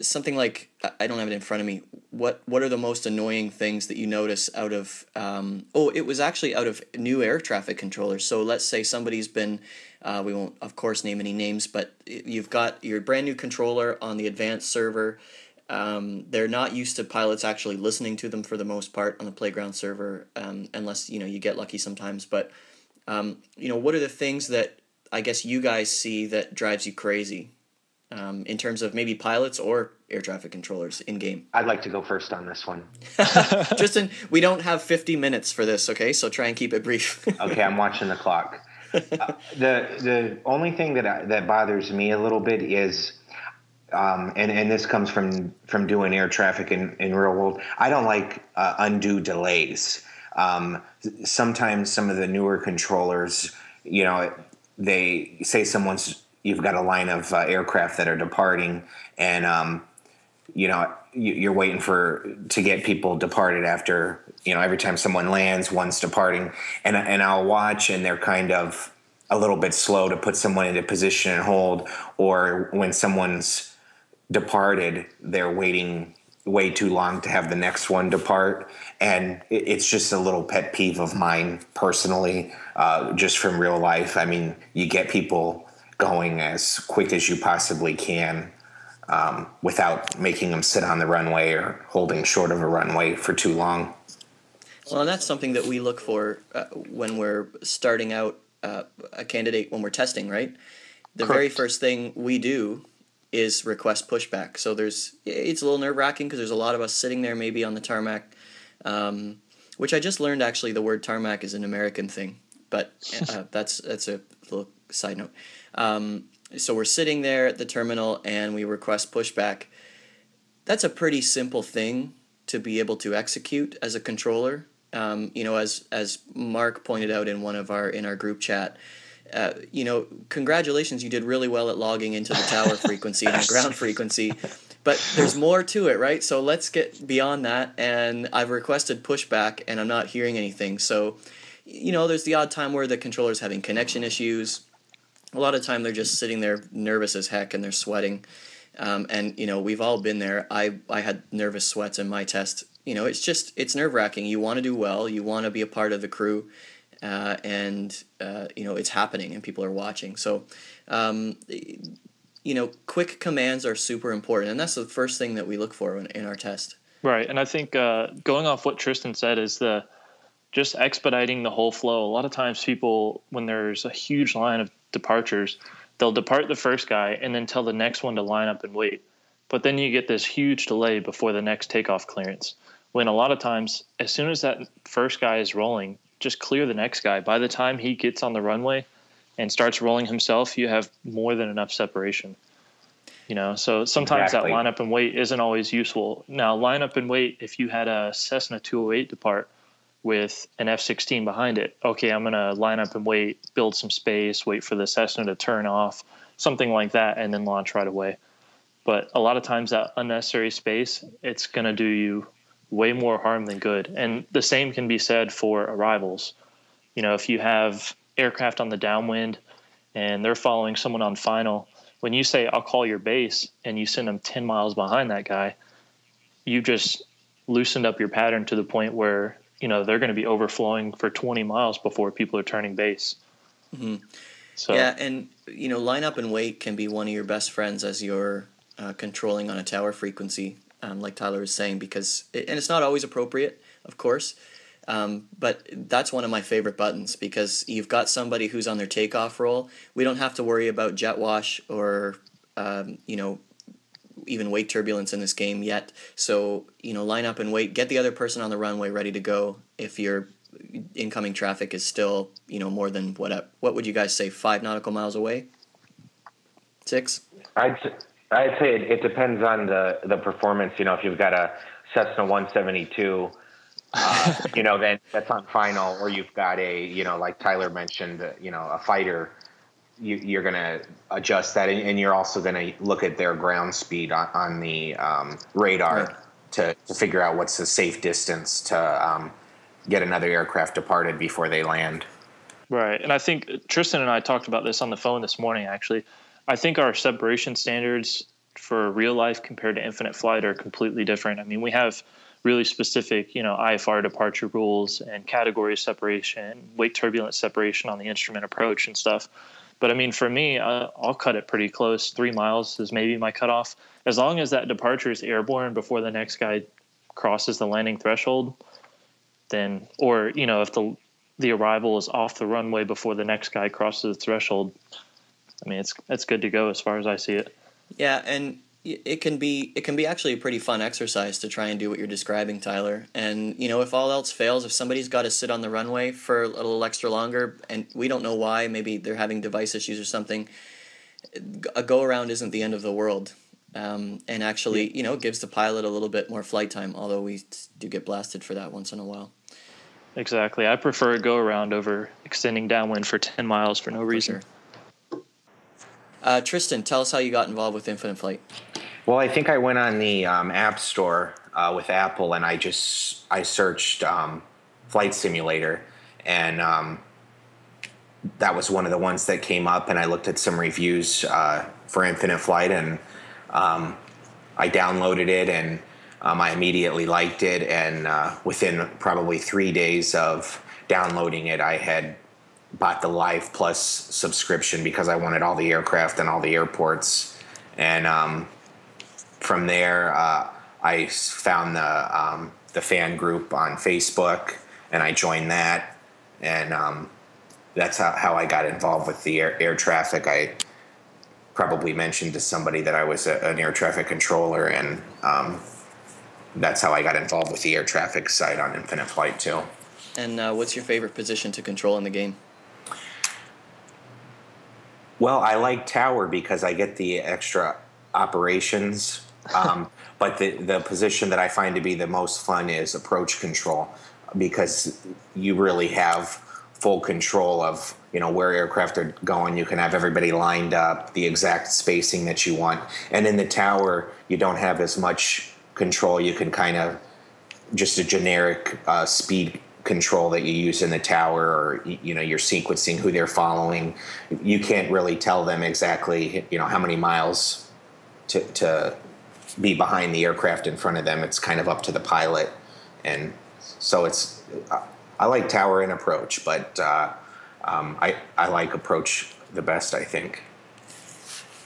something like, I- "I don't have it in front of me. What What are the most annoying things that you notice out of? Um, oh, it was actually out of new air traffic controllers. So let's say somebody's been, uh, we won't of course name any names, but you've got your brand new controller on the advanced server." Um, they're not used to pilots actually listening to them for the most part on the playground server, um, unless you know you get lucky sometimes. But um, you know, what are the things that I guess you guys see that drives you crazy um, in terms of maybe pilots or air traffic controllers in game? I'd like to go first on this one. *laughs* Justin, we don't have fifty minutes for this, okay? So try and keep it brief. *laughs* Okay, I'm watching the clock. Uh, the the only thing that I, that bothers me a little bit is, um, and and this comes from from doing air traffic in in real world. I don't like uh, undue delays. Um, sometimes some of the newer controllers, you know, they say someone's you've got a line of uh, aircraft that are departing, and um, you know you- you're waiting for to get people departed after you know every time someone lands one's departing and and I'll watch and they're kind of a little bit slow to put someone into position and hold or when someone's departed they're waiting way too long to have the next one depart and it's just a little pet peeve of mine personally uh, just from real life i mean you get people going as quick as you possibly can um, without making them sit on the runway or holding short of a runway for too long. Well, and that's something that we look for uh, when we're starting out uh, a candidate when we're testing, right? The Correct. very first thing we do is request pushback. So there's it's a little nerve wracking because there's a lot of us sitting there maybe on the tarmac, um, which I just learned actually the word tarmac is an American thing, but uh, *laughs* that's that's a little side note. Um, so we're sitting there at the terminal and we request pushback. That's a pretty simple thing to be able to execute as a controller. Um, you know, as as Mark pointed out in one of our in our group chat, uh, you know, congratulations, you did really well at logging into the tower *laughs* frequency and the ground frequency. But there's *laughs* more to it, right? So let's get beyond that. And I've requested pushback, and I'm not hearing anything. So, you know, there's the odd time where the controller's having connection issues. A lot of time they're just sitting there nervous as heck and they're sweating. Um, and you know, we've all been there. I I had nervous sweats in my test. You know, it's just it's nerve wracking. You want to do well. You want to be a part of the crew, uh, and uh, you know it's happening and people are watching. So, um, you know, quick commands are super important, and that's the first thing that we look for in, in our test. Right, and I think uh, going off what Tristan said is the just expediting the whole flow. A lot of times, people when there's a huge line of departures, they'll depart the first guy and then tell the next one to line up and wait. But then you get this huge delay before the next takeoff clearance. When a lot of times, as soon as that first guy is rolling, just clear the next guy. By the time he gets on the runway and starts rolling himself, you have more than enough separation. You know, so sometimes Exactly. that lineup and wait isn't always useful. Now, lineup and wait, if you had a Cessna 208 depart with an F 16 behind it, okay, I'm going to line up and wait, build some space, wait for the Cessna to turn off, something like that, and then launch right away. But a lot of times, that unnecessary space, it's going to do you way more harm than good. And the same can be said for arrivals. You know, if you have aircraft on the downwind and they're following someone on final, when you say, I'll call your base, and you send them 10 miles behind that guy, you just loosened up your pattern to the point where, you know, they're going to be overflowing for 20 miles before people are turning base. So, Yeah, and you know, line up and wait can be one of your best friends as you're uh, controlling on a tower frequency, um, like Tyler was saying, because it, and it's not always appropriate, of course, um, but that's one of my favorite buttons because you've got somebody who's on their takeoff roll. We don't have to worry about jet wash or um, you know even wake turbulence in this game yet. So you know, line up and wait. Get the other person on the runway ready to go if your incoming traffic is still you know more than what what would you guys say five nautical miles away? Six. I'd I'd say it, it depends on the the performance. You know, if you've got a Cessna 172, uh, you know, then that's on final, or you've got a you know, like Tyler mentioned, uh, you know, a fighter. You, you're going to adjust that, and, and you're also going to look at their ground speed on, on the um, radar Right. to, to figure out what's the safe distance to um, get another aircraft departed before they land. Right. And I think Tristan and I talked about this on the phone this morning, actually. I think our separation standards for real life compared to infinite flight are completely different. I mean, we have really specific, you know, IFR departure rules and category separation, wake turbulence separation on the instrument approach and stuff. But I mean, for me, uh, I'll cut it pretty close. Three miles is maybe my cutoff. As long as that departure is airborne before the next guy crosses the landing threshold, then, or, you know, if the the arrival is off the runway before the next guy crosses the threshold, I mean, it's it's good to go as far as I see it. Yeah, and it can be it can be actually a pretty fun exercise to try and do what you're describing, Tyler. And you know, if all else fails, if somebody's got to sit on the runway for a little extra longer, and we don't know why, maybe they're having device issues or something, a go around isn't the end of the world. Um, and actually, you know, gives the pilot a little bit more flight time. Although we do get blasted for that once in a while. Exactly. I prefer a go around over extending downwind for ten miles for no reason. sure. Uh, Tristan, tell us how you got involved with Infinite Flight. Well, I think I went on the um, App Store uh, with Apple, and I just I searched um, flight simulator, and um, that was one of the ones that came up. And I looked at some reviews uh, for Infinite Flight, and um, I downloaded it, and um, I immediately liked it. And uh, within probably three days of downloading it, I had bought the Live Plus subscription because I wanted all the aircraft and all the airports, and um, from there, uh, I found the um, the fan group on Facebook, and I joined that, and um, that's how, how I got involved with the air, air traffic. I probably mentioned to somebody that I was a, an air traffic controller, and um, that's how I got involved with the air traffic side on Infinite Flight too. And uh, what's your favorite position to control in the game? Well, I like tower because I get the extra operations. Um, *laughs* but the, the position that I find to be the most fun is approach control because you really have full control of you know where aircraft are going. You can have everybody lined up, the exact spacing that you want. And in the tower, you don't have as much control. You can kind of just a generic uh, speed control that you use in the tower or you know you're sequencing who they're following you can't really tell them exactly you know how many miles to, to be behind the aircraft in front of them. It's kind of up to the pilot. And so it's i like tower and approach but uh, um, I, I like approach the best i think.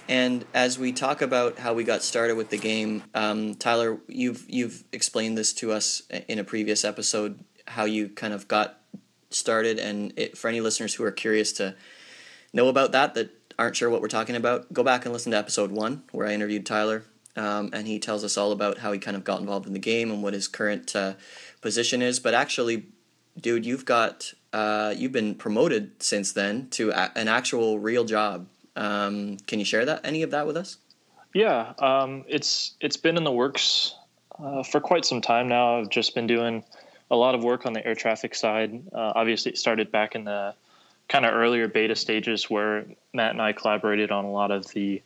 And as we talk about how we got started with the game, um, Tyler, you've you've explained this to us in a previous episode how you kind of got started, and it, for any listeners who are curious to know about that that aren't sure what we're talking about, go back and listen to episode one where I interviewed Tyler, um, and he tells us all about how he kind of got involved in the game and what his current uh, position is. But actually, dude, you've got uh, you've been promoted since then to a- an actual real job. Um, can you share that any of that with us? Yeah, um, it's it's been in the works uh, for quite some time now. I've just been doing a lot of work on the air traffic side. Uh, obviously, it started back in the kind of earlier beta stages where Matt and I collaborated on a lot of the,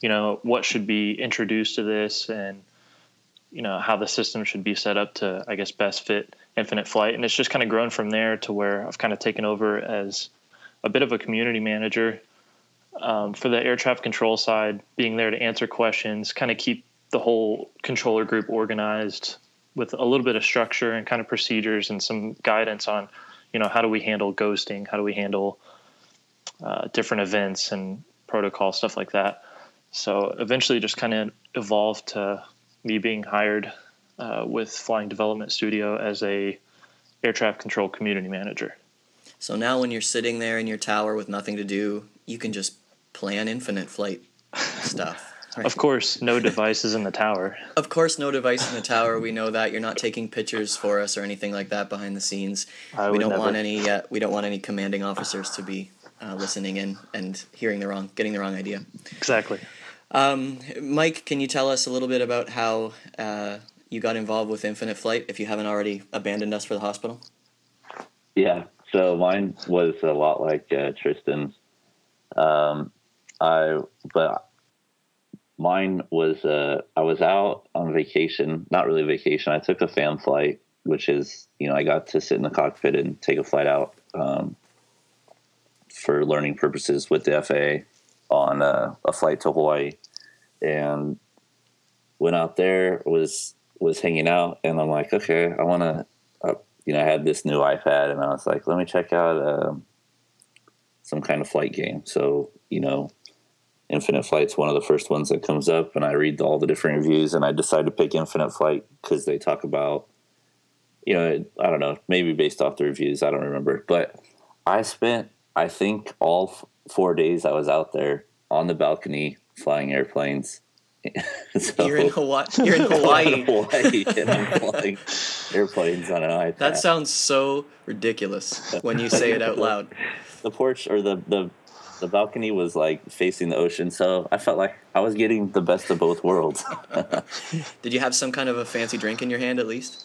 you know, what should be introduced to this and, you know, how the system should be set up to, I guess, best fit infinite flight. And it's just kind of grown from there to where I've kind of taken over as a bit of a community manager um, for the air traffic control side, being there to answer questions, kind of keep the whole controller group organized, with a little bit of structure and kind of procedures and some guidance on, you know, how do we handle ghosting? How do we handle uh, different events and protocol stuff like that? So eventually, just kind of evolved to me being hired uh, with Flying Development Studio as a air traffic control community manager. So now, when you're sitting there in your tower with nothing to do, you can just plan infinite flight *laughs* stuff. Right. Of course, no devices in the tower. *laughs* Of course, no device in the tower. We know that you're not taking pictures for us or anything like that behind the scenes. I we don't never. want any. Uh, we don't want any commanding officers to be uh, listening in and hearing the wrong, getting the wrong idea. Exactly. Um, Mike, can you tell us a little bit about how uh, you got involved with Infinite Flight? If you haven't already abandoned us for the hospital. Yeah. So mine was a lot like uh, Tristan's. Um, I but mine was uh, I was out on vacation, not really vacation. I took a fam flight, which is you know I got to sit in the cockpit and take a flight out um, for learning purposes with the FAA on uh, a flight to Hawaii, and went out there was was hanging out, and I'm like, okay, I want to. Uh, you know, I had this new iPad, and I was like, let me check out um, some kind of flight game. So, you know, Infinite Flight's one of the first ones that comes up, and I read all the different reviews, and I decide to pick Infinite Flight because they talk about, you know, I don't know, maybe based off the reviews, I don't remember, but I spent, I think, all f- four days I was out there on the balcony flying airplanes. *laughs* so, You're in Hawaii. *laughs* You're in Hawaii. in Hawaii, and I'm *laughs* flying airplanes on an iPad. That sounds so ridiculous when you say it out loud. the porch or the the the balcony was like facing the ocean, so I felt like I was getting the best of both worlds. *laughs* Did you have some kind of a fancy drink in your hand at least?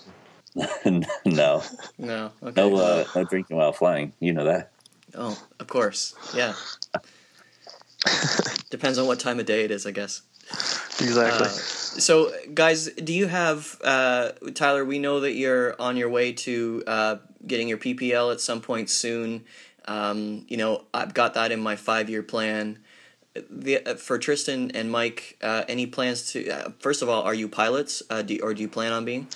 *laughs* no, No. Okay. no, uh, no drinking while flying. You know that. Oh, of course. Yeah. *laughs* Depends on what time of day it is, I guess. Exactly. Uh, so, guys, do you have uh, Tyler? We know that you're on your way to uh, getting your PPL at some point soon. Um, you know, I've got that in my five-year plan. The, uh, for Tristan and Mike, uh, any plans to? Uh, first of all, are you pilots, uh, do, or do you plan on being?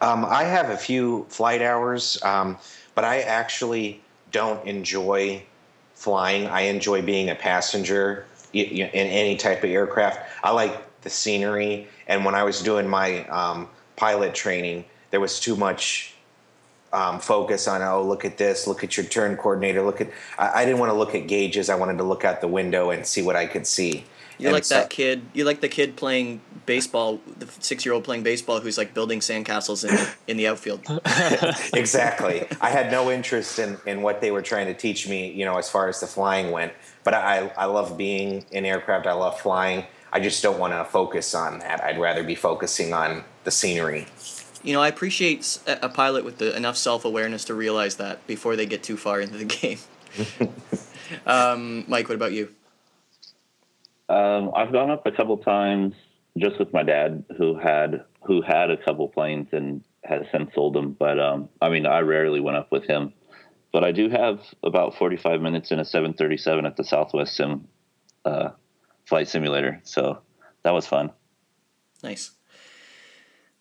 Um, I have a few flight hours, um, but I actually don't enjoy flying. I enjoy being a passenger in any type of aircraft. I like the scenery, and when I was doing my um, pilot training, there was too much um, focus on oh look at this look at your turn coordinator look at I, I didn't want to look at gauges i wanted to look out the window and see what i could see You're And like so- that kid. You're like the kid playing baseball, the six-year-old playing baseball who's like building sandcastles in in the outfield. *laughs* *laughs* exactly. I had no interest in, in what they were trying to teach me, you know, as far as the flying went. But I, I love being in aircraft. I love flying. I just don't want to focus on that. I'd rather be focusing on the scenery. You know, I appreciate a pilot with the, enough self-awareness to realize that before they get too far into the *laughs* game. *laughs* um, Mike, what about you? Um, I've gone up a couple times just with my dad, who had who had a couple planes and has since sold them. But um, I mean, I rarely went up with him. But I do have about 45 minutes in a 737 at the Southwest Sim uh, flight simulator, so that was fun. Nice.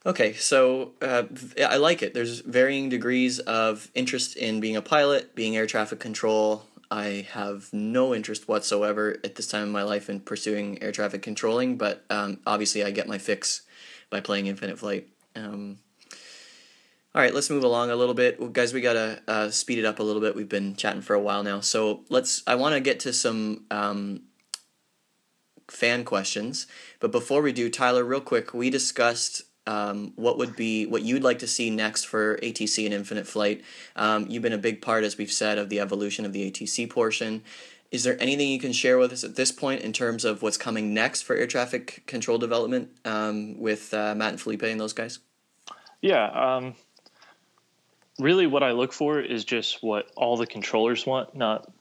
Okay, so uh, I like it. There's varying degrees of interest in being a pilot, being air traffic control. I have no interest whatsoever at this time in my life in pursuing air traffic controlling, but um, obviously I get my fix by playing Infinite Flight. Um, all right, let's move along a little bit, well, guys. We gotta uh, speed it up a little bit. We've been chatting for a while now, so let's. I want to get to some um, fan questions. But before we do, Tyler, real quick, we discussed um, what would be what you'd like to see next for ATC and Infinite Flight. Um, you've been a big part, as we've said, of the evolution of the ATC portion. Is there anything you can share with us at this point in terms of what's coming next for air traffic control development um, with uh, Matt and Felipe and those guys? Yeah. Um, really, what I look for is just what all the controllers want. Not,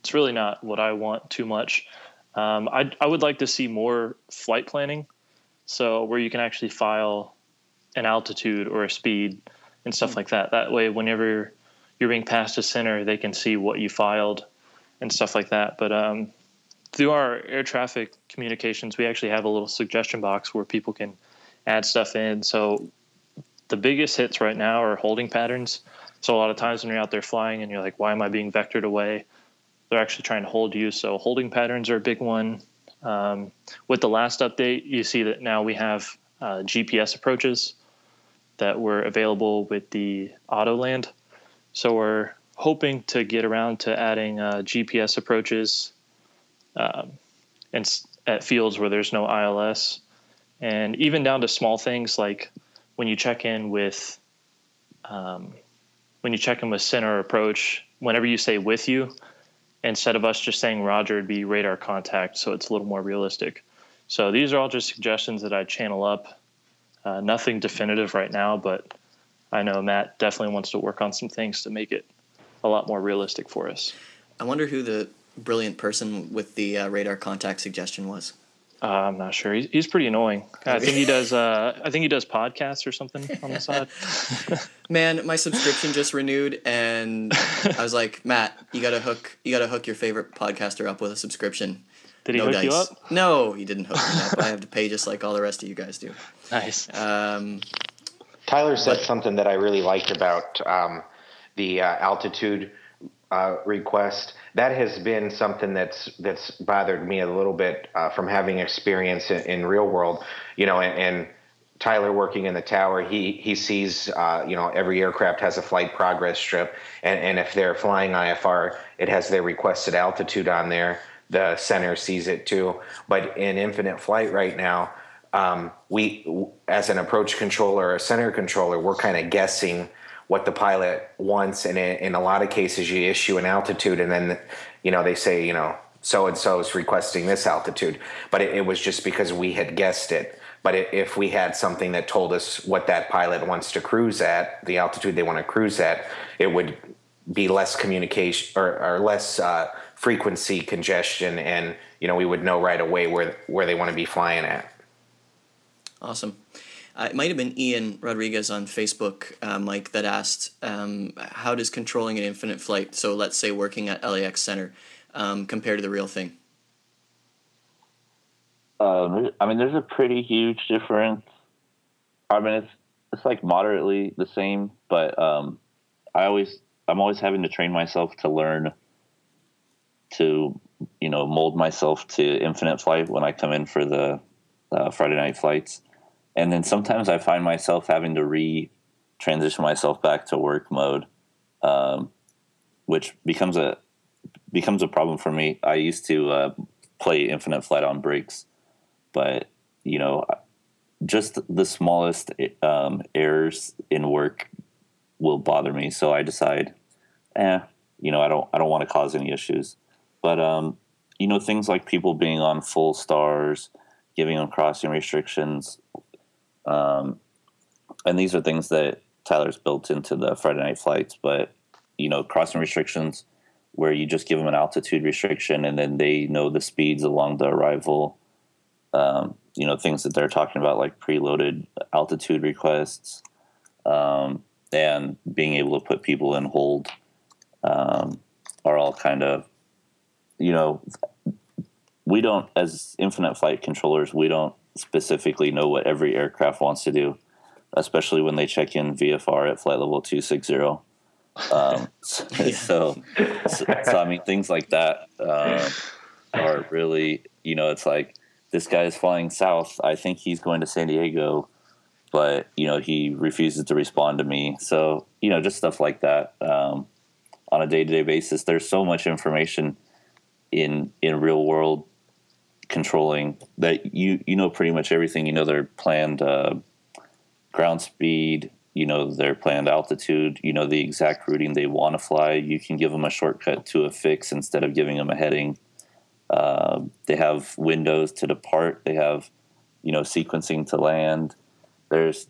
it's really not what I want too much. Um, I I would like to see more flight planning, so where you can actually file an altitude or a speed and stuff like that. That way, whenever you're being passed a center, they can see what you filed and stuff like that. But um, through our air traffic communications, we actually have a little suggestion box where people can add stuff in. So the biggest hits right now are holding patterns. So a lot of times when you're out there flying and you're like, why am I being vectored away? They're actually trying to hold you. So holding patterns are a big one. Um, with the last update, you see that now we have uh, GPS approaches that were available with the Autoland. So we're hoping to get around to adding uh, GPS approaches um, and at fields where there's no ILS, and even down to small things like when you check in with um, when you check in with center approach. Whenever you say with you, instead of us just saying Roger, it'd be radar contact, so it's a little more realistic. So these are all just suggestions that I channel up. Uh, nothing definitive right now, but I know Matt definitely wants to work on some things to make it a lot more realistic for us. I wonder who the brilliant person with the uh, radar contact suggestion was. Uh, I'm not sure. He's, he's pretty annoying. I think he does. Uh, I think he does podcasts or something on the side. *laughs* Man, my subscription just renewed, and I was like, Matt, you gotta hook, you gotta hook your favorite podcaster up with a subscription. Did he no hook you dice. up? No, he didn't hook me up. I have to pay just like all the rest of you guys do. Nice. Um, Tyler said something that I really liked about um, the uh, altitude uh, request. That has been something that's that's bothered me a little bit uh, from having experience in, in real world. You know, and, and Tyler working in the tower, he he sees uh, you know every aircraft has a flight progress strip, and, and if they're flying IFR, it has their requested altitude on there. The center sees it too. But in infinite flight right now, um, we as an approach controller or a center controller, we're kind of guessing what the pilot wants, and in, a lot of cases, you issue an altitude, and then you know they say you know so and so is requesting this altitude, but it, it was just because we had guessed it. But if we had something that told us what that pilot wants to cruise at, the altitude they want to cruise at, it would be less communication or, or less uh, frequency congestion, and you know we would know right away where where they want to be flying at. awesome. Uh, it might have been Ian Rodriguez on Facebook, uh, Mike, that asked, um, "How does controlling an infinite flight, so let's say working at LAX Center, um, compare to the real thing?" Um, I mean, there's a pretty huge difference. I mean, it's it's like moderately the same, but um, I always I'm always having to train myself to learn to you know mold myself to infinite flight when I come in for the uh, Friday night flights, and then sometimes I find myself having to re transition myself back to work mode, um, which becomes a becomes a problem for me. I used to uh, play Infinite Flight on breaks, but you know, just the smallest um, errors in work will bother me. So I decide, eh, you know, I don't I don't want to cause any issues. But um, you know, things like people being on full STARs, giving them crossing restrictions, um, and these are things that Tyler's built into the Friday night flights. But you know, crossing restrictions where you just give them an altitude restriction and then they know the speeds along the arrival. Um, you know, things that they're talking about like preloaded altitude requests um, and being able to put people in hold um, are all kind of, you know, we don't, as infinite flight controllers, we don't specifically know what every aircraft wants to do, especially when they check in VFR at flight level 260. Um, *laughs* so, *laughs* so, so, so, I mean, things like that uh, are really, you know, it's like this guy is flying south. I think he's going to San Diego, but you know, he refuses to respond to me. So, you know, just stuff like that um, on a day to day basis. There's so much information in in real world controlling that you you know pretty much everything. You know their planned uh, ground speed, you know their planned altitude, you know the exact routing they want to fly. You can give them a shortcut to a fix instead of giving them a heading. Uh, they have windows to depart. They have, you know, sequencing to land. There's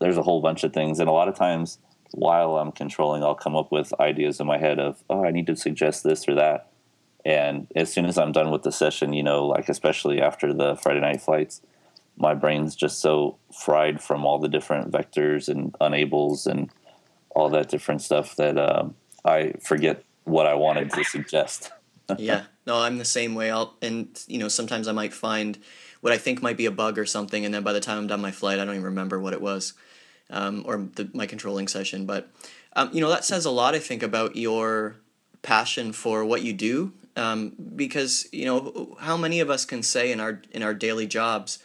there's a whole bunch of things, and a lot of times while I'm controlling, I'll come up with ideas in my head of, oh, I need to suggest this or that. And as soon as I'm done with the session, you know, like especially after the Friday night flights, my brain's just so fried from all the different vectors and unables and all that different stuff that um, I forget what I wanted to suggest. *laughs* yeah, no, I'm the same way. I'll and you know sometimes I might find what I think might be a bug or something, and then by the time I'm done my flight, I don't even remember what it was, um, or the, my controlling session. But um, you know that says a lot, I think, about your passion for what you do, um, because you know how many of us can say in our in our daily jobs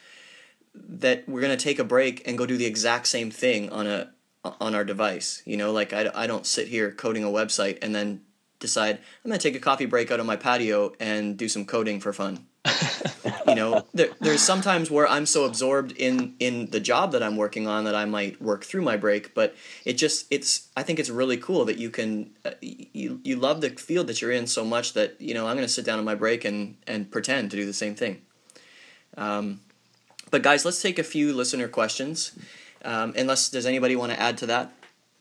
that we're going to take a break and go do the exact same thing on a on our device? You know like I, I don't sit here coding a website and then decide i'm going to take a coffee break out on my patio and do some coding for fun *laughs* you know there, there's sometimes where i'm so absorbed in in the job that i'm working on that i might work through my break but it just it's i think it's really cool that you can uh, you, you love the field that you're in so much that you know i'm going to sit down on my break and and pretend to do the same thing um, but guys, let's take a few listener questions. Um, unless does anybody want to add to that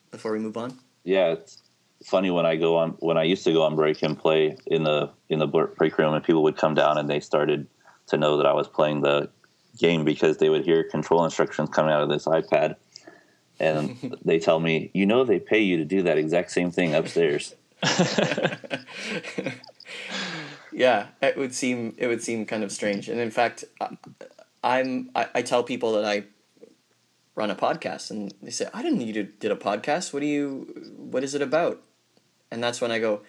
before we move on? Yeah, it's funny when I go on when I used to go on break and play in the in the break room, and people would come down and they started to know that I was playing the game because they would hear control instructions coming out of this iPad, and *laughs* they tell me, "You know, they pay you to do that exact same thing upstairs." *laughs* yeah, it would seem it would seem kind of strange, and in fact, um, I'm I, I tell people that I run a podcast and they say I didn't know you did, did a podcast. What do you what is it about? And that's when I go,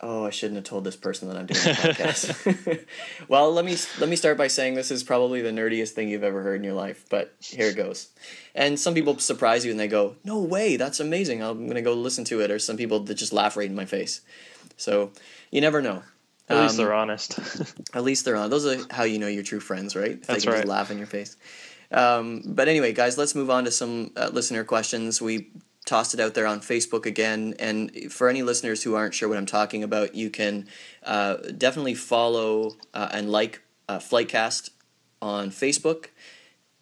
oh, I shouldn't have told this person that I'm doing a podcast. *laughs* well, let me let me start by saying this is probably the nerdiest thing you've ever heard in your life, but here it goes. And some people surprise you and they go, "No way, that's amazing. I'm going to go listen to it." Or some people that just laugh right in my face. So, you never know. At least they're um, honest. *laughs* at least they're honest. Those are how you know you're true friends, right? If That's they can right. Just laugh in your face. Um, but anyway, guys, let's move on to some uh, listener questions. We tossed it out there on Facebook again, and for any listeners who aren't sure what I'm talking about, you can uh, definitely follow uh, and like uh, Flightcast on Facebook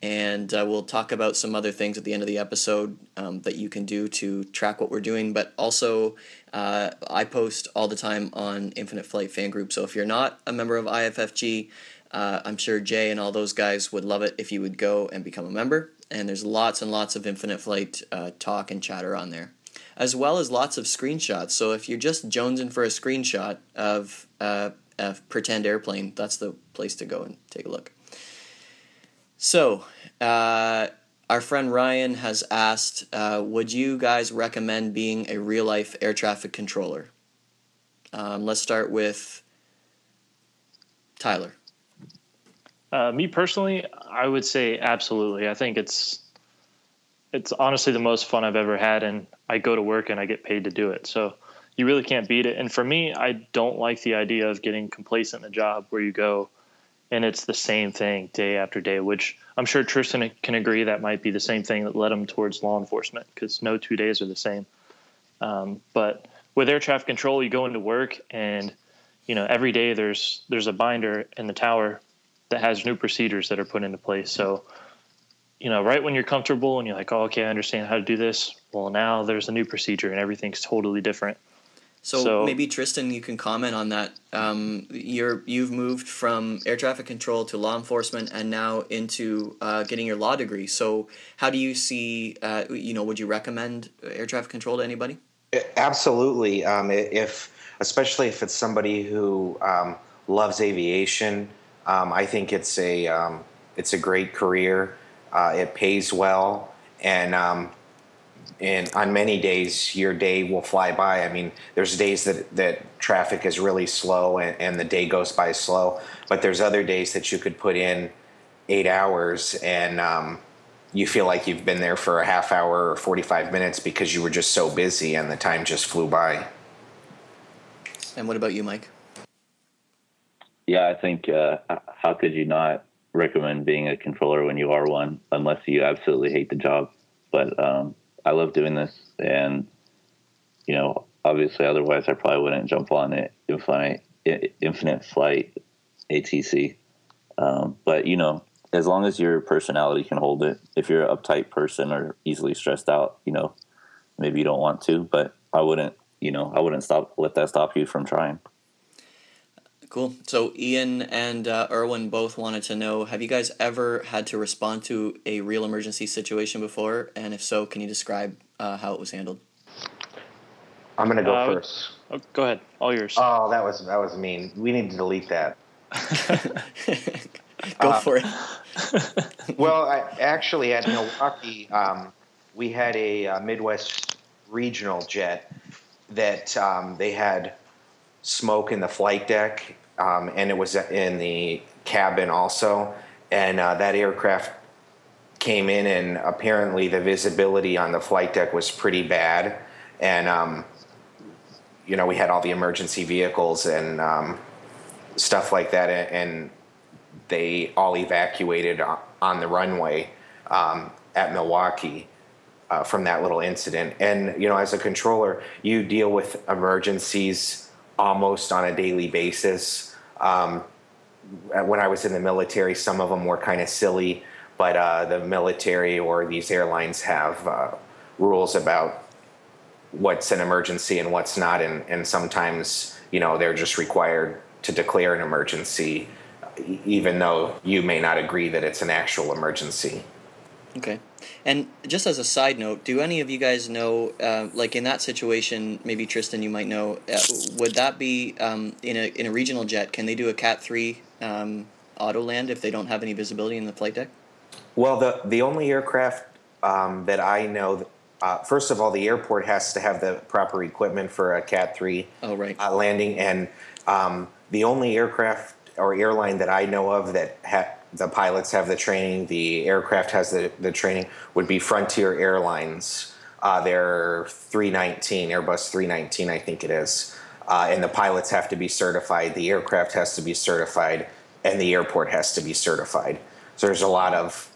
and uh, we'll talk about some other things at the end of the episode um, that you can do to track what we're doing. But also, uh, I post all the time on Infinite Flight fan group. So if you're not a member of IFFG, uh, I'm sure Jay and all those guys would love it if you would go and become a member. And there's lots and lots of Infinite Flight uh, talk and chatter on there, as well as lots of screenshots. So if you're just jonesing for a screenshot of uh, a pretend airplane, that's the place to go and take a look. So, uh, our friend Ryan has asked uh, Would you guys recommend being a real life air traffic controller? Um, let's start with Tyler. Uh, me personally, I would say absolutely. I think it's it's honestly the most fun I've ever had, and I go to work and I get paid to do it. So you really can't beat it. And for me, I don't like the idea of getting complacent in a job where you go and it's the same thing day after day, which I'm sure Tristan can agree that might be the same thing that led him towards law enforcement because no two days are the same. Um, but with air traffic control, you go into work and you know every day there's there's a binder in the tower that has new procedures that are put into place. So you know, right when you're comfortable and you're like, oh, okay, I understand how to do this. Well, now there's a new procedure and everything's totally different. So, so maybe Tristan, you can comment on that. Um, you're you've moved from air traffic control to law enforcement, and now into uh, getting your law degree. So, how do you see? Uh, you know, would you recommend air traffic control to anybody? Absolutely. Um, if especially if it's somebody who um, loves aviation, um, I think it's a um, it's a great career. Uh, it pays well, and um, and on many days your day will fly by. I mean there's days that that traffic is really slow and, and, the day goes by slow. But there's other days that you could put in eight hours and um, you feel like you've been there for a half hour or 45 minutes because you were just so busy and the time just flew by. And what about you mike yeah i think uh, how could you not recommend being a controller when you are one unless you absolutely hate the job but um, I love doing this, and you know, obviously, otherwise, I probably wouldn't jump on it. Infinite, infinite flight, ATC. Um, but you know, as long as your personality can hold it, if you're an uptight person or easily stressed out, you know, maybe you don't want to. But I wouldn't, you know, I wouldn't stop let that stop you from trying. Cool. So Ian and uh, Erwin both wanted to know: Have you guys ever had to respond to a real emergency situation before? And if so, can you describe uh, how it was handled? I'm gonna go uh, first. Oh, go ahead. All yours. Oh, that was that was mean. We need to delete that. *laughs* go uh, for it. *laughs* well, I, actually, at Milwaukee, um, we had a, a, Midwest regional jet that um, they had smoke in the flight deck um, and it was in the cabin also. And uh, that aircraft came in, and apparently the visibility on the flight deck was pretty bad. And um, you know, we had all the emergency vehicles and um, stuff like that, and they all evacuated on the runway um, at Milwaukee. Uh, from that little incident. And, you know, as a controller, you deal with emergencies almost on a daily basis. Um, when I was in the military, some of them were kind of silly, but uh, the military or these airlines have uh, rules about what's an emergency and what's not, and, and sometimes you know they're just required to declare an emergency, even though you may not agree that it's an actual emergency. Okay. And just as a side note, do any of you guys know, uh, like in that situation, maybe Tristan, you might know, uh, would that be um, in a in a regional jet? Can they do a Cat three um, auto land if they don't have any visibility in the flight deck? Well, the the only aircraft um, that I know, uh, first of all, the airport has to have the proper equipment for a Cat three oh, right. Uh, landing, and um, the only aircraft or airline that I know of that ha- the pilots have the training, the aircraft has the, the training, would be Frontier Airlines. Uh, they're 319, Airbus 319, I think it is. Uh, and the pilots have to be certified, the aircraft has to be certified, and the airport has to be certified. So there's a lot of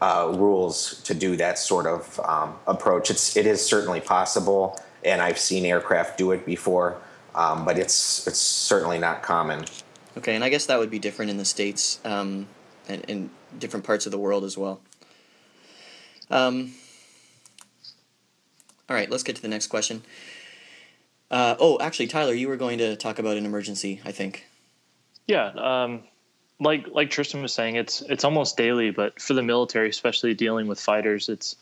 uh, rules to do that sort of um, approach. It's it is certainly possible, and I've seen aircraft do it before, um, but it's it's certainly not common. Okay, and I guess that would be different in the states. Um, and in different parts of the world as well. Um, all right, let's get to the next question. Uh, oh, actually, Tyler, you were going to talk about an emergency, I think. Yeah, um, like like Tristan was saying, it's it's almost daily, but for the military, especially dealing with fighters, it's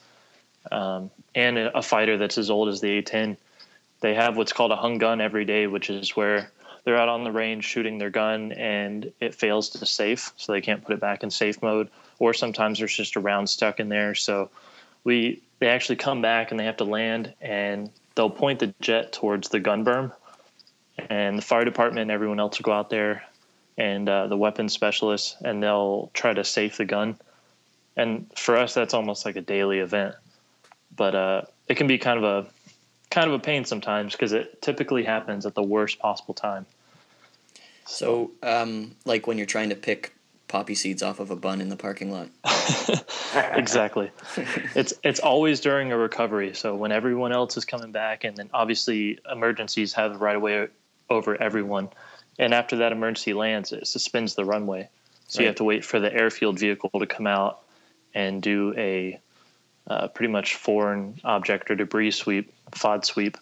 um, and a fighter that's as old as the A-10, they have what's called a hung gun every day, which is where they're out on the range shooting their gun and it fails to safe, so they can't put it back in safe mode. Or sometimes there's just a round stuck in there. So we they actually come back and they have to land and they'll point the jet towards the gun berm, and the fire department and everyone else will go out there and uh, the weapons specialists and they'll try to safe the gun. And for us, that's almost like a daily event. but uh, it can be kind of a kind of a pain sometimes because it typically happens at the worst possible time. So, um, like when you're trying to pick poppy seeds off of a bun in the parking lot. *laughs* *laughs* exactly. it's it's always during a recovery. So when everyone else is coming back, and then obviously emergencies have the right of way over everyone. And after that emergency lands, it suspends the runway. So right. you have to wait for the airfield vehicle to come out and do a uh, pretty much foreign object or debris sweep, FOD sweep,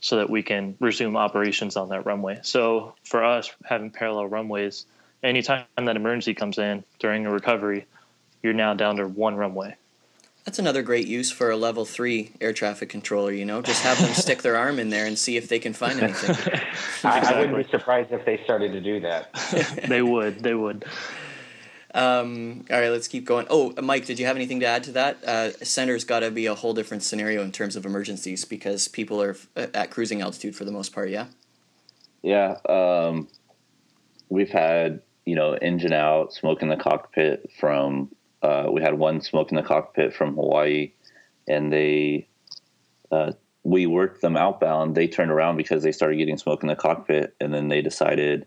so that we can resume operations on that runway. So for us, having parallel runways, anytime that emergency comes in during a recovery, you're now down to one runway. That's another great use for a level three air traffic controller. You know, just have them stick their arm in there and see if they can find anything. exactly. *laughs* I, I, wouldn't be surprised if they started to do that. *laughs* they would. They would. Um, all right, let's keep going. Oh, Mike, did you have anything to add to that? Uh, center's got to be a whole different scenario in terms of emergencies because people are at cruising altitude for the most part. Yeah. Yeah. Um, we've had you know engine out, smoke in the cockpit from. Uh, we had one smoke in the cockpit from Hawaii, and they. Uh, we worked them outbound. They turned around because they started getting smoke in the cockpit, and then they decided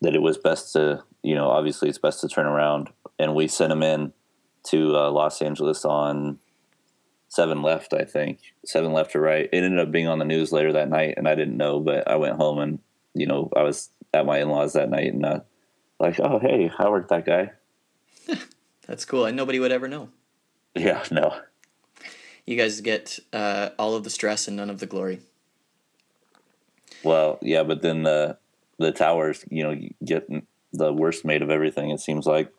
that it was best to you know, obviously it's best to turn around. And we sent him in to uh, Los Angeles on seven left, I think. Seven left or right. It ended up being on the news later that night, and I didn't know, but I went home and, you know, I was at my in laws that night and, uh, like, oh, hey, I worked that guy. *laughs* That's cool. And nobody would ever know. Yeah, no. You guys get uh, all of the stress and none of the glory. Well, yeah, but then the the towers, you know, get the worst made of everything. It seems like.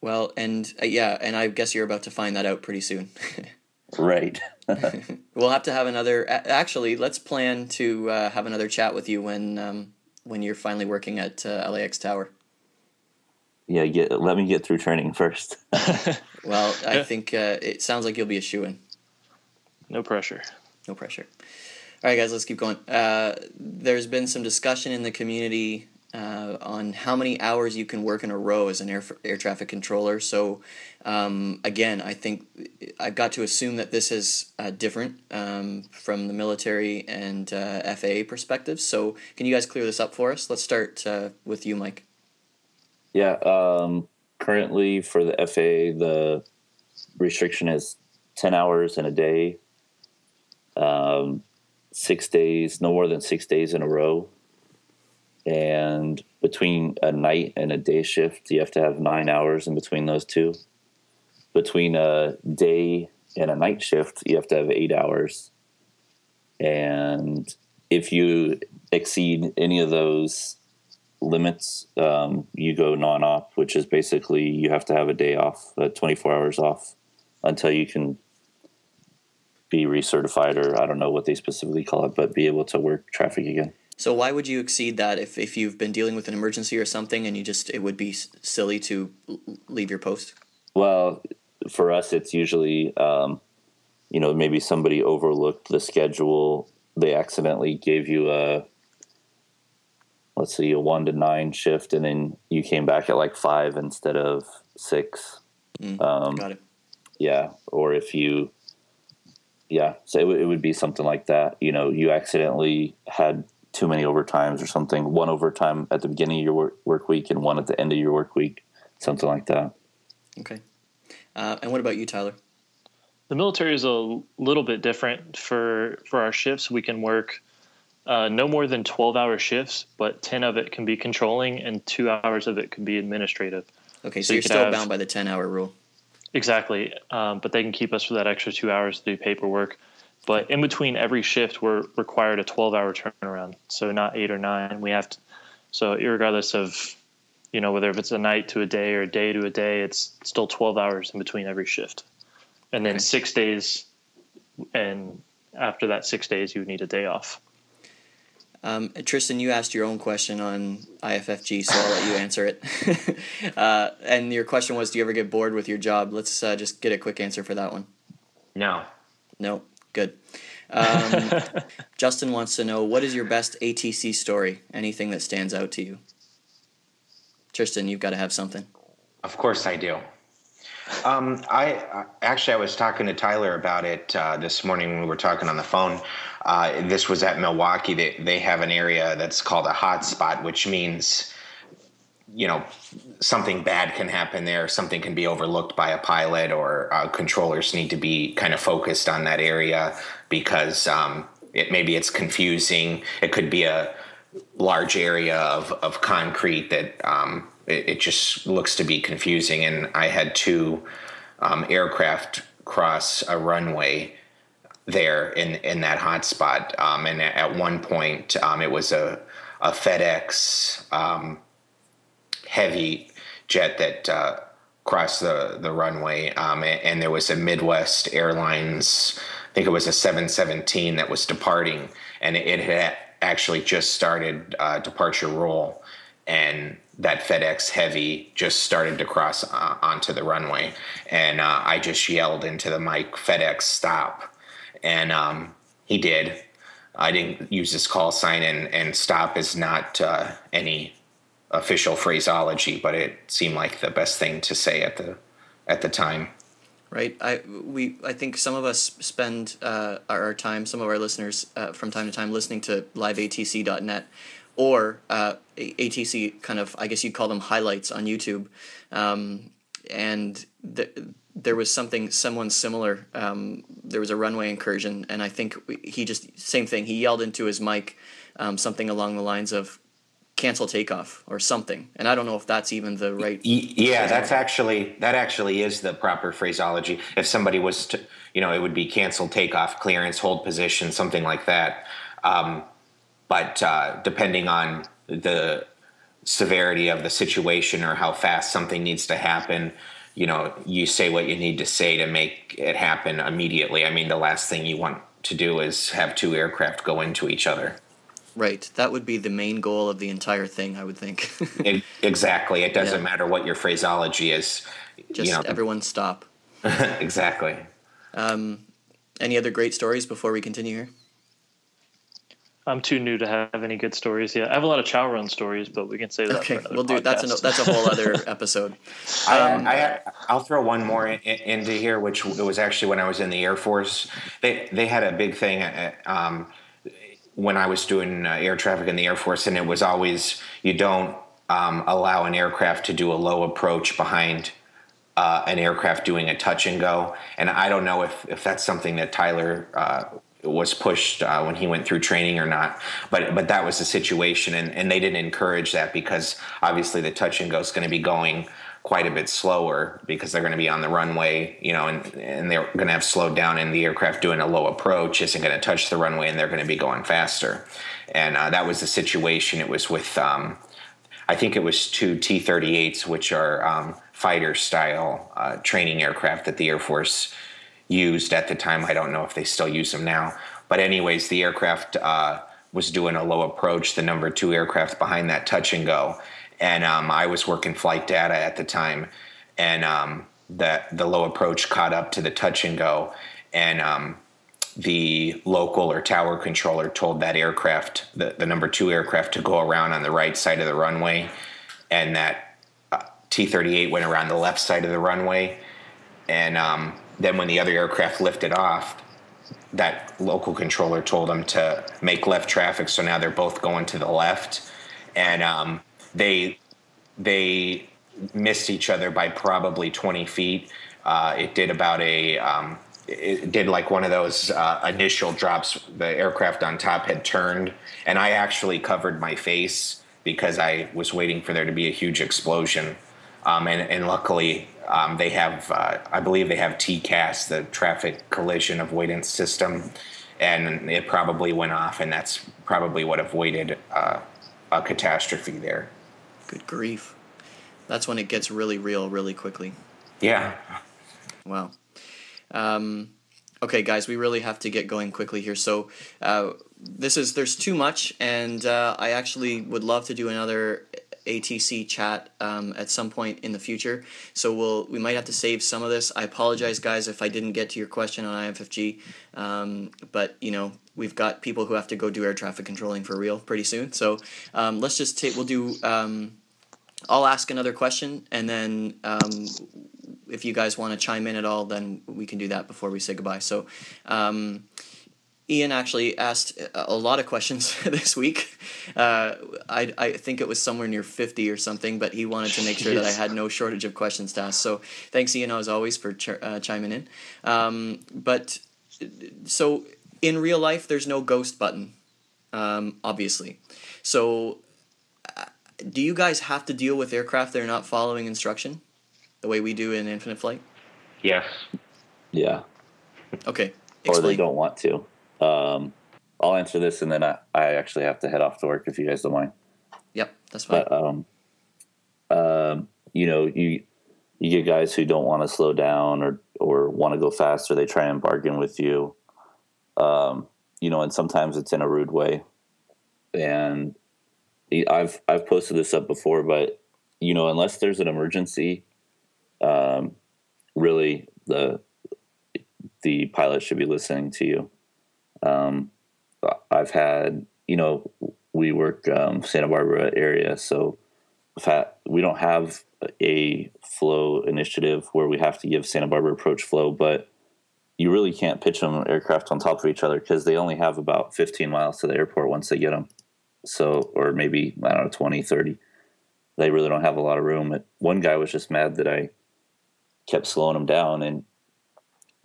Well, and uh, yeah, and I guess you're about to find that out pretty soon. *laughs* right. *laughs* we'll have to have another. Actually, let's plan to uh, have another chat with you when um, when you're finally working at uh, LAX Tower. Yeah, get let me get through training first. *laughs* well, I think uh, it sounds like you'll be a shoo in. No pressure. No pressure. All right, guys, let's keep going. Uh, there's been some discussion in the community uh, on how many hours you can work in a row as an air, air traffic controller. So, um, again, I think I've got to assume that this is uh, different um, from the military and uh, FAA perspective. So, can you guys clear this up for us? Let's start uh, with you, Mike. Yeah. Um, currently, for the FAA, the restriction is 10 hours in a day, um, six days, no more than six days in a row and between a night and a day shift, you have to have nine hours in between those two. Between a day and a night shift, you have to have eight hours. And if you exceed any of those limits, um, you go non op, which is basically you have to have a day off, uh, 24 hours off until you can be recertified, or I don't know what they specifically call it, but be able to work traffic again. So why would you exceed that if, if you've been dealing with an emergency or something and you just it would be silly to leave your post? Well, for us, it's usually um, you know maybe somebody overlooked the schedule. They accidentally gave you a let's see a one to nine shift, and then you came back at like five instead of six. Mm, um, got it. Yeah, or if you yeah, so it, w- it would be something like that. You know, you accidentally had too many overtimes or something. One overtime at the beginning of your work, work week and one at the end of your work week, something like that. Okay. Uh, and what about you, Tyler? The military is a little bit different for for our shifts. We can work uh, no more than twelve hour shifts, but ten of it can be controlling, and two hours of it can be administrative. Okay, so, so you're you still have, bound by the ten hour rule. Exactly, um, but they can keep us for that extra two hours to do paperwork. But in between every shift, we're required a 12 hour turnaround. So not eight or nine. We have to, so regardless of, you know, whether if it's a night to a day or a day to a day, it's still 12 hours in between every shift. And then okay. six days. And after that six days, you would need a day off. Um, Tristan, you asked your own question on IFFG, so I'll let you answer it. *laughs* uh, and your question was, do you ever get bored with your job? Let's uh, just get a quick answer for that one. No. No. Good. Um, *laughs* Justin wants to know what is your best ATC story? Anything that stands out to you? Tristan, you've got to have something. Of course I do. Um, I actually I was talking to Tyler about it uh, this morning when we were talking on the phone. Uh, this was at Milwaukee. They they have an area that's called a hotspot, which means you know something bad can happen there. Something can be overlooked by a pilot, or uh, controllers need to be kind of focused on that area because um, it maybe it's confusing. It could be a large area of of concrete that um, it, it, just looks to be confusing. And I had two um, aircraft cross a runway there in in that hotspot. Um, and at one point, um, it was a a FedEx um, heavy jet that uh, crossed the the runway, um, and, and, there was a Midwest Airlines. I think it was a 717 that was departing, and it, it had actually just started uh, departure roll, and that FedEx Heavy just started to cross uh, onto the runway, and uh, I just yelled into the mic, "FedEx, stop!" And um, he did. I didn't use his call sign, and, and stop is not uh, any official phraseology, but it seemed like the best thing to say at the at the time. Right. I we I think some of us spend uh, our time, some of our listeners, uh, from time to time, listening to liveatc.net or uh, ATC kind of, I guess you'd call them highlights on YouTube. Um, and th- there was something, someone similar. Um, there was a runway incursion, and I think he just, same thing, he yelled into his mic um, something along the lines of, cancel takeoff or something and i don't know if that's even the right yeah that's actually that actually is the proper phraseology if somebody was to you know it would be cancel takeoff clearance hold position something like that um, but uh, depending on the severity of the situation or how fast something needs to happen, you know, you say what you need to say to make it happen immediately. I mean, the last thing you want to do is have two aircraft go into each other. Right. That would be the main goal of the entire thing, I would think. *laughs* it, exactly. It doesn't yeah. matter what your phraseology is. Just you know. everyone stop. *laughs* exactly. Um, any other great stories before we continue here? I'm too new to have any good stories yet. I have a lot of chow run stories, but we can say that. Okay, we'll do that's a that's a whole other *laughs* episode. Um, I, I will throw one more in, in, into here, which it was actually when I was in the Air Force. They they had a big thing um, when I was doing uh, air traffic in the Air Force, and it was always you don't um, allow an aircraft to do a low approach behind uh, an aircraft doing a touch and go. And I don't know if if that's something that Tyler. Uh, was pushed uh, when he went through training or not. But but that was the situation, and, and they didn't encourage that because obviously the touch and go is going to be going quite a bit slower because they're going to be on the runway, you know, and and they're going to have slowed down, and the aircraft doing a low approach isn't going to touch the runway, and they're going to be going faster. And uh, that was the situation. It was with. Um, I think it was two T-38s, which are um, fighter style uh, training aircraft that the Air Force used at the time. I don't know if they still use them now. But, anyways, the aircraft uh, was doing a low approach, the number two aircraft behind that touch and go. And um, I was working flight data at the time. And um, the, the low approach caught up to the touch and go. And um, the local or tower controller told that aircraft, the, the number two aircraft, to go around on the right side of the runway. And that uh, T 38 went around the left side of the runway. And um, then when the other aircraft lifted off, that local controller told them to make left traffic. So now they're both going to the left, and um, they they missed each other by probably 20 feet. Uh, it did about a um, it did like one of those uh, initial drops. The aircraft on top had turned, and I actually covered my face because I was waiting for there to be a huge explosion. Um, and, and luckily, um, they have, uh, I believe, they have TCAS, the Traffic Collision Avoidance System, and it probably went off, and that's probably what avoided uh, a catastrophe there. Good grief! That's when it gets really real, really quickly. Yeah. Wow. Um, okay, guys, we really have to get going quickly here. So uh, this is there's too much, and uh, I actually would love to do another ATC chat um, at some point in the future. So we'll we might have to save some of this. I apologize, guys, if I didn't get to your question on IFFG. Um, but you know we've got people who have to go do air traffic controlling for real pretty soon. So um, let's just take. We'll do. Um, I'll ask another question, and then um, if you guys want to chime in at all, then we can do that before we say goodbye. So, um, Ian actually asked a lot of questions *laughs* this week. Uh, I, I think it was somewhere near 50 or something, but he wanted to make sure that I had no shortage of questions to ask. So thanks, Ian, as always, for ch- uh, chiming in. Um, but so in real life, there's no ghost button, um, obviously. So uh, do you guys have to deal with aircraft that are not following instruction the way we do in Infinite Flight? Yes. Yeah. Okay. Or they don't want to. Um, I'll answer this, and then I, I actually have to head off to work if you guys don't mind. Yep, that's fine. But um, um, you know, you you get guys who don't want to slow down or or want to go faster. They try and bargain with you. Um, you know, and sometimes it's in a rude way. And I've I've posted this up before, but you know, unless there's an emergency, um, really the the pilot should be listening to you. Um, I've had, you know, we work um, Santa Barbara area, so fact, we don't have a flow initiative where we have to give Santa Barbara approach flow, but you really can't pitch them aircraft on top of each other because they only have about 15 miles to the airport once they get them. So, or maybe, I don't know, 20, 30. They really don't have a lot of room. One guy was just mad that I kept slowing him down and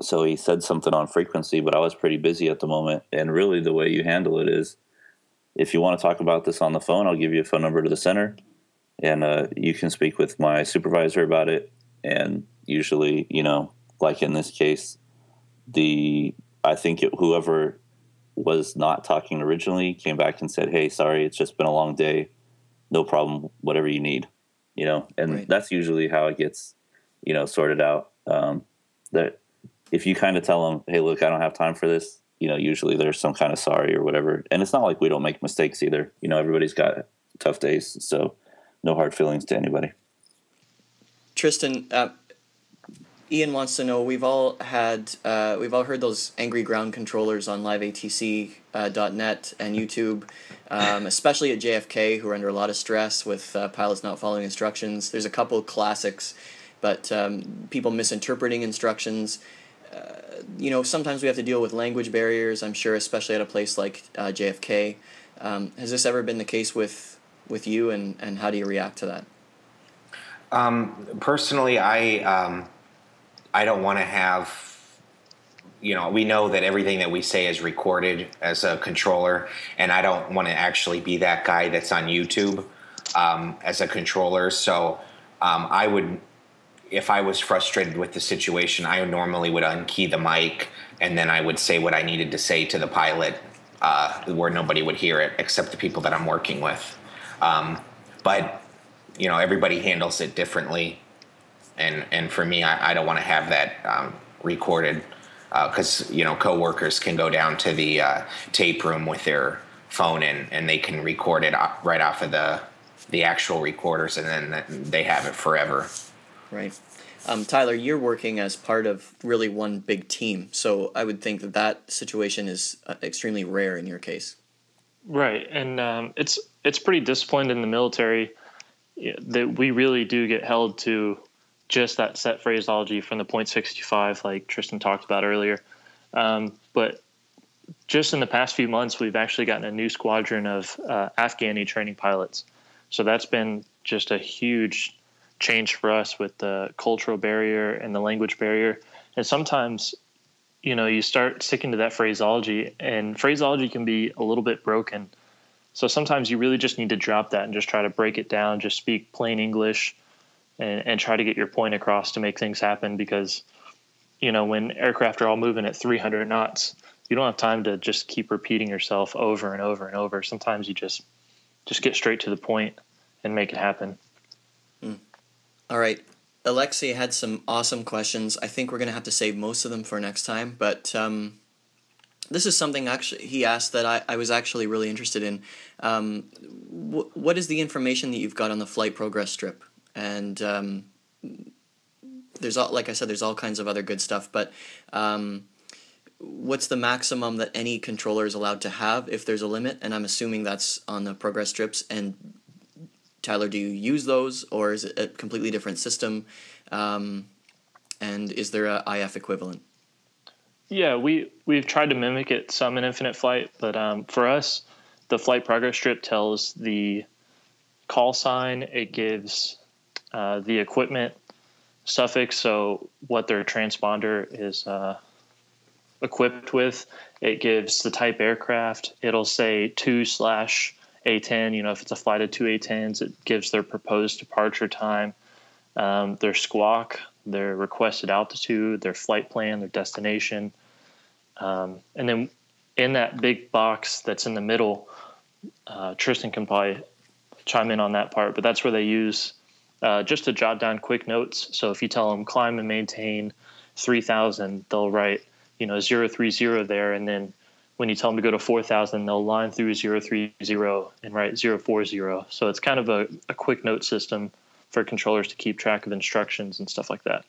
so he said something on frequency, but I was pretty busy at the moment. And really, the way you handle it is if you want to talk about this on the phone, I'll give you a phone number to the center and uh, you can speak with my supervisor about it. And usually, you know, like in this case, the I think it, whoever was not talking originally came back and said, "Hey, sorry, it's just been a long day. No problem. Whatever you need." You know, and Right. that's usually how it gets, you know, sorted out. Um, that if you kind of tell them, "Hey, look, I don't have time for this," you know, usually there's some kind of sorry or whatever. And it's not like we don't make mistakes either. You know, everybody's got tough days, so no hard feelings to anybody. Tristan, uh, Ian wants to know. We've all had, uh, we've all heard those angry ground controllers on liveatc.net uh, and YouTube, um, especially at JFK, who are under a lot of stress with uh, pilots not following instructions. There's a couple classics, but um, people misinterpreting instructions. Uh, you know, sometimes we have to deal with language barriers. I'm sure, especially at a place like uh, JFK. Um, has this ever been the case with with you, and and how do you react to that? Um, personally, I um, I don't want to have. You know, we know that everything that we say is recorded as a controller, and I don't want to actually be that guy that's on YouTube um, as a controller. So um, I would, if I was frustrated with the situation, I normally would unkey the mic and then I would say what I needed to say to the pilot, uh, where nobody would hear it except the people that I'm working with. Um, but you know everybody handles it differently and and for me i, I don't want to have that um, recorded because you know coworkers can go down to the uh, tape room with their phone and and they can record it right off of the the actual recorders and then they have it forever Right. Um, Tyler, you're working as part of really one big team, so I would think that that situation is uh, extremely rare in your case. Right, and um, it's it's pretty disciplined in the military that we really do get held to just that set phraseology from the point sixty five, like Tristan talked about earlier. Um, but just in the past few months, we've actually gotten a new squadron of uh, Afghani training pilots. So that's been just a huge change for us with the cultural barrier and the language barrier. And sometimes, you know, you start sticking to that phraseology, and phraseology can be a little bit broken. So sometimes you really just need to drop that and just try to break it down, just speak plain English and, and try to get your point across to make things happen because, you know, when aircraft are all moving at 300 knots, you don't have time to just keep repeating yourself over and over and over. Sometimes you just just get straight to the point and make it happen. Hmm. All right. Alexei had some awesome questions. I think we're going to have to save most of them for next time, but um, this is something actually he asked that I, I was actually really interested in. Um, wh- what is the information that you've got on the flight progress strip? And um, there's all, like I said, there's all kinds of other good stuff, but um, what's the maximum that any controller is allowed to have if there's a limit? And I'm assuming that's on the progress strips. And Tyler, do you use those, or is it a completely different system? Um, And is there a IF equivalent? Yeah, we we've tried to mimic it some in Infinite Flight, but um, for us, the flight progress strip tells the call sign. It gives uh, the equipment suffix, so what their transponder is uh, equipped with. It gives the type aircraft. It'll say two slash A10. You know, if it's a flight of two A10s, it gives their proposed departure time, um, their squawk, their requested altitude, their flight plan, their destination. Um, and then in that big box that's in the middle, uh, Tristan can probably chime in on that part, but that's where they use uh, just to jot down quick notes. So if you tell them climb and maintain 3000, they'll write, you know, 030 there. And then when you tell them to go to 4000, they'll line through 030 and write 040. So it's kind of a, a quick note system for controllers to keep track of instructions and stuff like that.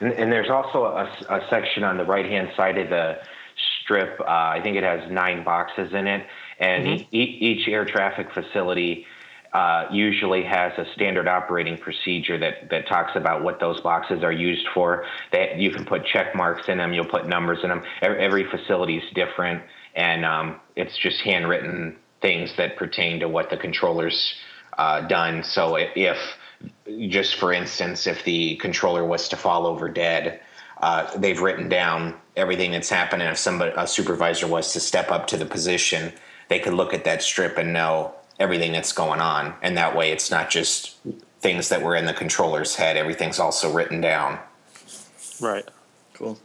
And, and there's also a, a, section on the right hand side of the strip. Uh, I think it has nine boxes in it, and mm-hmm. e- each air traffic facility uh, usually has a standard operating procedure that, that talks about what those boxes are used for. That you can put check marks in them, you'll put numbers in them. Every, every facility is different, and um, it's just handwritten things that pertain to what the controller's uh, done. So if just for instance, if the controller was to fall over dead, uh, they've written down everything that's happened. And if somebody, a supervisor was to step up to the position, they could look at that strip and know everything that's going on. And that way, it's not just things that were in the controller's head, everything's also written down. Right. Cool.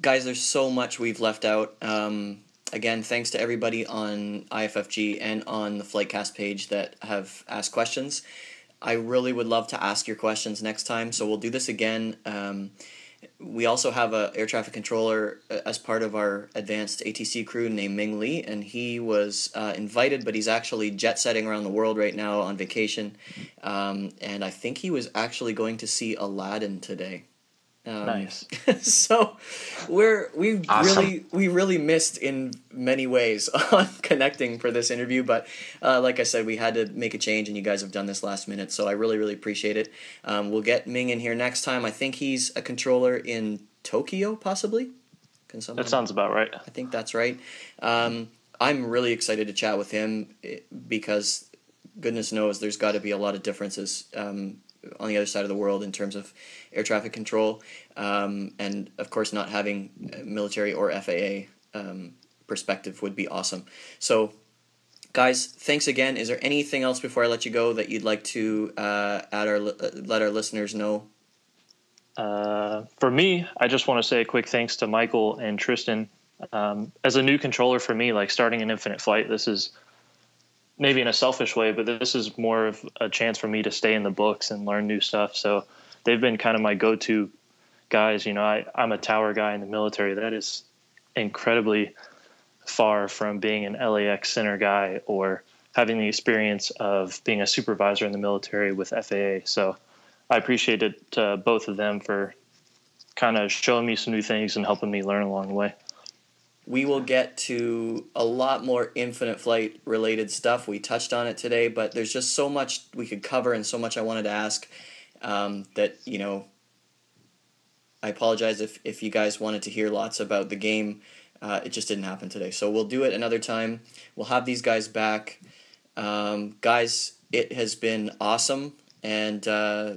Guys, there's so much we've left out. Um, again, thanks to everybody on IFFG and on the Flightcast page that have asked questions. I really would love to ask your questions next time, so we'll do this again. Um, we also have a air traffic controller uh, as part of our advanced ATC crew named Ming Lee, and he was uh, invited, but he's actually jet setting around the world right now on vacation. Um, and I think he was actually going to see Aladdin today. Um, nice. *laughs* so we're we awesome. really we really missed in many ways *laughs* on connecting for this interview, but uh, like I said, we had to make a change, and you guys have done this last minute, so I really really appreciate it. Um, we'll get Ming in here next time. I think he's a controller in Tokyo, possibly. Can someone, that sounds about right. I think that's right. Um, I'm really excited to chat with him eh, because goodness knows there's got to be a lot of differences um, on the other side of the world in terms of air traffic control, um, and of course, not having military or FAA um, perspective would be awesome. So, guys, thanks again. Is there anything else before I let you go that you'd like to uh, add our uh, let our listeners know? Uh, for me, I just want to say a quick thanks to Michael and Tristan. Um, as a new controller for me, like starting an infinite flight, this is maybe in a selfish way, but this is more of a chance for me to stay in the books and learn new stuff. So they've been kind of my go-to guys. You know, I, I'm a tower guy in the military. That is incredibly far from being an LAX center guy or having the experience of being a supervisor in the military with FAA. So I appreciate it uh, both of them for kind of showing me some new things and helping me learn along the way we will get to a lot more infinite flight related stuff. We touched on it today, but there's just so much we could cover and so much I wanted to ask um, that, you know, I apologize if, if you guys wanted to hear lots about the game. Uh, it just didn't happen today. So we'll do it another time. We'll have these guys back. Um, guys, it has been awesome. And uh,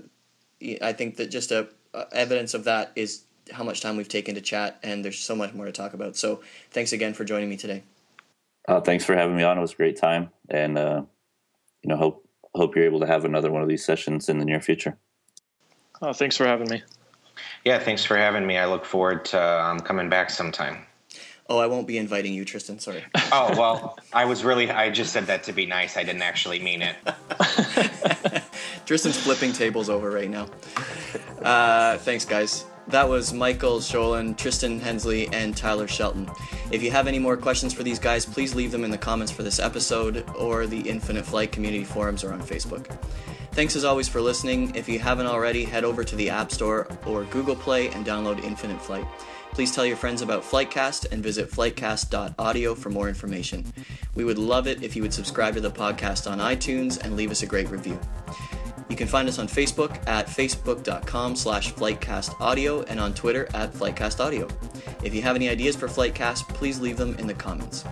I think that just a, a evidence of that is how much time we've taken to chat, and there's so much more to talk about. So thanks again for joining me today. Uh, thanks for having me on. It was a great time, and uh, you know, hope hope you're able to have another one of these sessions in the near future. Oh, thanks for having me. Yeah, thanks for having me. I look forward to um, coming back sometime. Oh, I won't be inviting you, Tristan. Sorry. *laughs* oh well, I was really. I just said that to be nice. I didn't actually mean it. *laughs* Tristan's flipping tables over right now. Uh, thanks, guys. That was Michael Scholen, Tristan Hensley, and Tyler Shelton. If you have any more questions for these guys, please leave them in the comments for this episode or the Infinite Flight community forums or on Facebook. Thanks as always for listening. If you haven't already, head over to the App Store or Google Play and download Infinite Flight. Please tell your friends about Flightcast and visit flightcast.audio for more information. We would love it if you would subscribe to the podcast on iTunes and leave us a great review. You can find us on Facebook at facebook.com slash flightcastaudio and on Twitter at flightcastaudio. If you have any ideas for Flightcast, please leave them in the comments.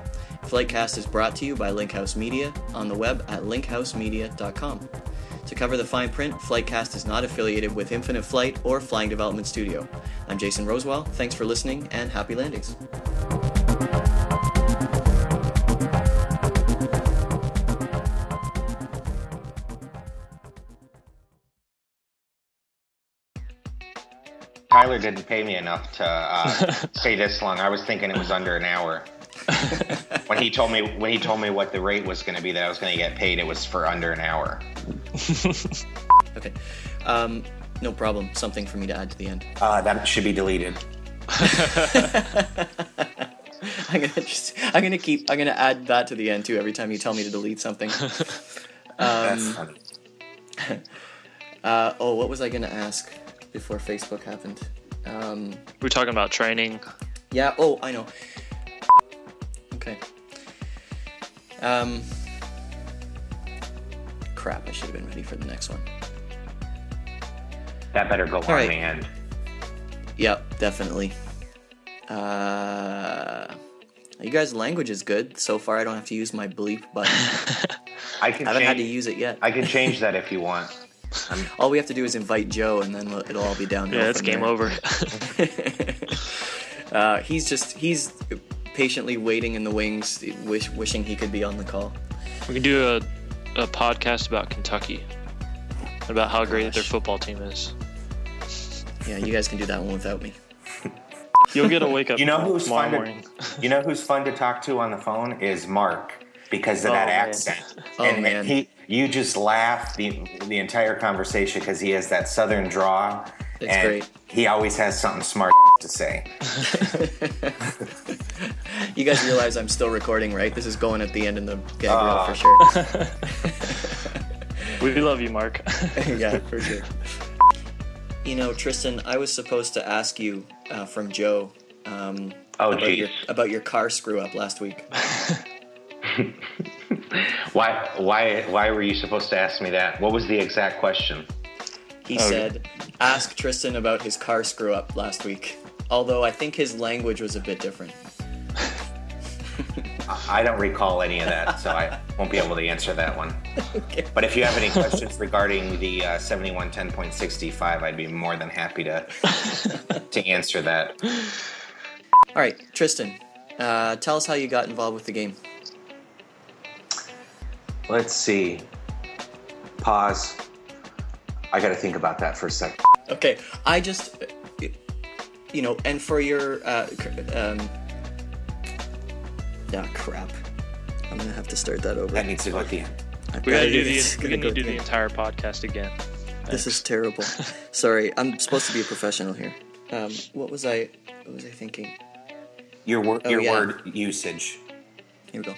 Flightcast is brought to you by Linkhouse Media on the web at linkhousemedia.com. To cover the fine print, Flightcast is not affiliated with Infinite Flight or Flying Development Studio. I'm Jason Rosewell. Thanks for listening and happy landings. Tyler didn't pay me enough to uh, *laughs* stay this long. I was thinking it was under an hour. *laughs* when he told me when he told me what the rate was going to be that I was going to get paid, it was for under an hour. *laughs* Okay. Um, no problem. Something for me to add to the end. Uh, that should be deleted. I'm gonna just I'm gonna keep I'm gonna add that to the end too every time you tell me to delete something. That's Um, funny. uh, oh, what was I gonna ask before Facebook happened? Um, We're talking about training. yeah. Oh, I know. Okay. Um. Crap! I should have been ready for the next one. That better go on right. the end. Yep, definitely. Uh, you guys' language is good so far. I don't have to use my bleep button. *laughs* I can I haven't had to use it yet. I can change that if you want. I'm, All we have to do is invite Joe, and then we'll- it'll all be downhill. Yeah, it's from game there. over. *laughs* uh, he's just he's patiently waiting in the wings, wish, wishing he could be on the call. we can do a, a podcast about Kentucky, about how great their football team is. Yeah, you guys can do that one without me. *laughs* You'll get a wake up You know call who's fun to- you know who's fun to talk to on the phone is Mark because of Oh, that man. accent. Oh, and man. he, you just laugh the the entire conversation because he has that southern draw. It's and great. He always has something smart to say. *laughs* You guys realize I'm still recording, right? This is going at the end in the gag reel Uh. for sure. *laughs* *laughs* We love you, Mark. yeah, for sure. You know, Tristan, I was supposed to ask you uh, from Joe um, Oh, about, your, about your car screw up last week. *laughs* Why why why were you supposed to ask me that? What was the exact question? He Okay. said, ask Tristan about his car screw up last week. Although I think his language was a bit different. *laughs* I I don't recall any of that, so I won't be able to answer that one. *laughs* Okay. But if you have any questions regarding the uh, 7110.65, I'd be more than happy to to answer that. All right, Tristan, uh, tell us how you got involved with the game. Let's see. Pause. I got to think about that for a second. Okay, I just, you know, and for your, uh, um, ah, crap. I'm gonna have to start that over. That needs to go at the end. We gotta do the we gonna need go to do the entire podcast again. This is terrible. *laughs* Sorry, I'm supposed to be a professional here. Um, what was I? What was I thinking? Your word, Oh, your yeah. word usage. Here we go.